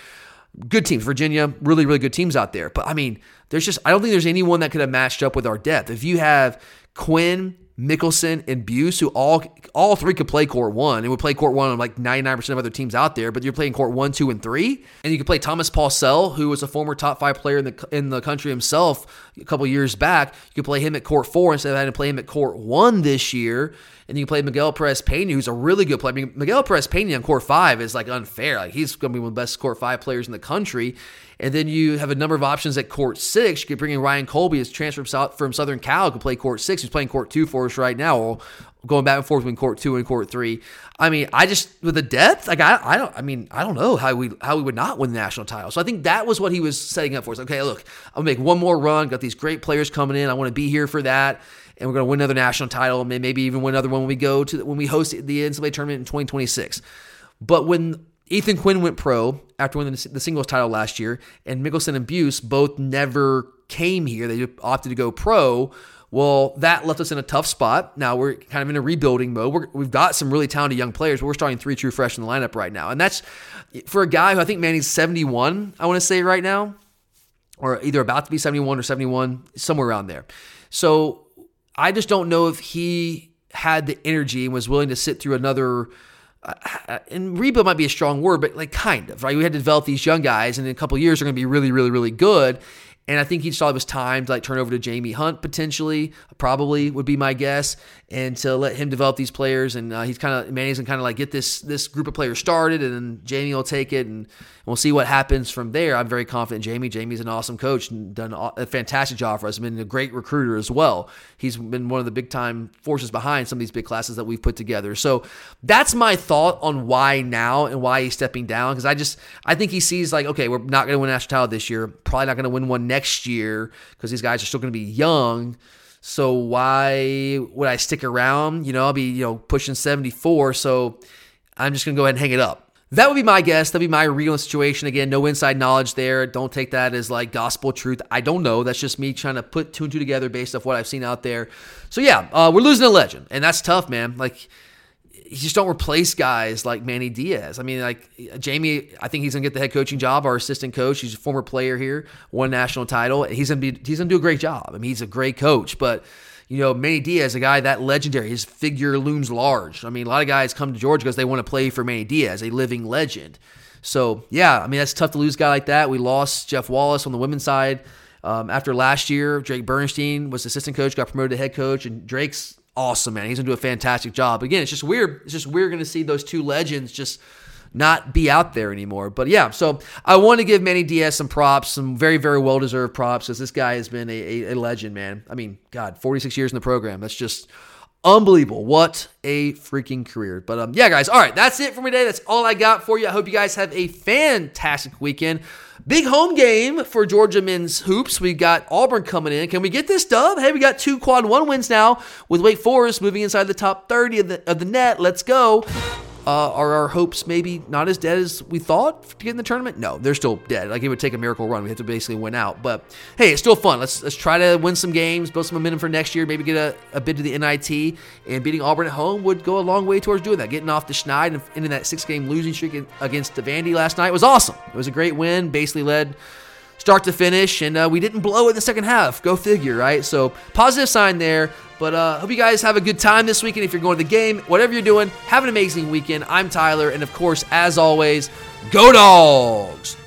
good teams. Virginia, really, really good teams out there. But I mean, there's just I don't think there's anyone that could have matched up with our depth. If you have Quinn, Michelsen, and Buse, who all all three could play court one and would play court one on like 99% of other teams out there, but you're playing court one, two, and three. And you could play Thomas Paulsell, who was a former top five player in the in the country himself a couple years back. You could play him at court four instead of having to play him at court one this year. And you play Miguel Perez Pena, who's a really good player. I mean, Miguel Perez Pena on court five is like unfair. Like he's going to be one of the best court five players in the country. And then you have a number of options at court six. You could bring in Ryan Colby, who's transferred from Southern Cal, could play court six. He's playing court two for us right now, going back and forth between court two and court three. I mean, I just with the depth, like I, I don't, I mean, I don't know how we how we would not win the national title. So I think that was what he was setting up for us. Okay, look, I'll make one more run. Got these great players coming in. I want to be here for that and we're going to win another national title, and maybe even win another one when we go to when we host the NCAA tournament in 2026. But when Ethan Quinn went pro after winning the singles title last year, and Michelsen and Buse both never came here. They opted to go pro. Well, that left us in a tough spot. Now we're kind of in a rebuilding mode. we have got some really talented young players, but we're starting three true fresh in the lineup right now. And that's for a guy who I think Manny's 71, I want to say right now, or either about to be 71 or 71, somewhere around there. So I just don't know if he had the energy and was willing to sit through another uh, and rebuild might be a strong word, but like kind of, right? We had to develop these young guys, and in a couple years, they're going to be really, really, really good. And I think he saw it was time to like turn over to Jamie Hunt potentially, probably would be my guess, and to let him develop these players. And uh, he's kind of Manny's gonna kind of like get this this group of players started, and then Jamie will take it, and we'll see what happens from there. I'm very confident Jamie. Jamie's an awesome coach and done a fantastic job for us. Been a great recruiter as well. He's been one of the big time forces behind some of these big classes that we've put together. So that's my thought on why now and why he's stepping down. Because I just I think he sees like okay, we're not to win national title this year. Probably not to win one next year because these guys are still to be young. So why would I stick around? You know, I'll be you know pushing 74. So I'm just going to go ahead and hang it up. That would be my guess. That'd be my real situation. Again, no inside knowledge there. Don't take that as like gospel truth. I don't know. That's just me trying to put two and two together based off what I've seen out there. So yeah, uh, we're losing a legend, and that's tough, man. Like you just don't replace guys like Manny Diaz. I mean, like Jamie, I think he's gonna get the head coaching job. Our assistant coach, he's a former player here, won national title. He's gonna be he's gonna do a great job. I mean, he's a great coach, but you know, Manny Diaz, a guy that legendary, his figure looms large. I mean, a lot of guys come to Georgia because they want to play for Manny Diaz, a living legend. So, yeah, I mean, that's tough to lose a guy like that. We lost Jeff Wallace on the women's side. Um, after last year, Drake Bernstein was assistant coach, got promoted to head coach, and Drake's awesome, man. He's to do a fantastic job. Again, it's just weird. It's just weird to see those two legends just – not be out there anymore. But yeah, so I want to give Manny Diaz some props, some very, very well deserved props, because this guy has been a, a, a legend, man. I mean, God, 46 years in the program. That's just unbelievable. What a freaking career. But um, yeah, guys, all right, that's it for me today. That's all I got for you. I hope you guys have a fantastic weekend. Big home game for Georgia men's hoops. We've got Auburn coming in. Can we get this dub? Hey, we got two quad one wins now with Wake Forest moving inside the top 30 of the, of the net. Let's go. Uh, are our hopes maybe not as dead as we thought to get in the tournament? No, they're still dead. Like it would take a miracle run. We have to basically win out. But hey, it's still fun. Let's let's try to win some games, build some momentum for next year. Maybe get a, a bid to the NIT. And beating Auburn at home would go a long way towards doing that. Getting off the Schneid and ending that six game losing streak against Vandy last night was awesome. It was a great win. Basically led start to finish, and uh, we didn't blow it in the second half. Go figure, right? So positive sign there. But uh, hope you guys have a good time this weekend. If you're going to the game, whatever you're doing, have an amazing weekend. I'm Tyler, and of course, as always, go dogs!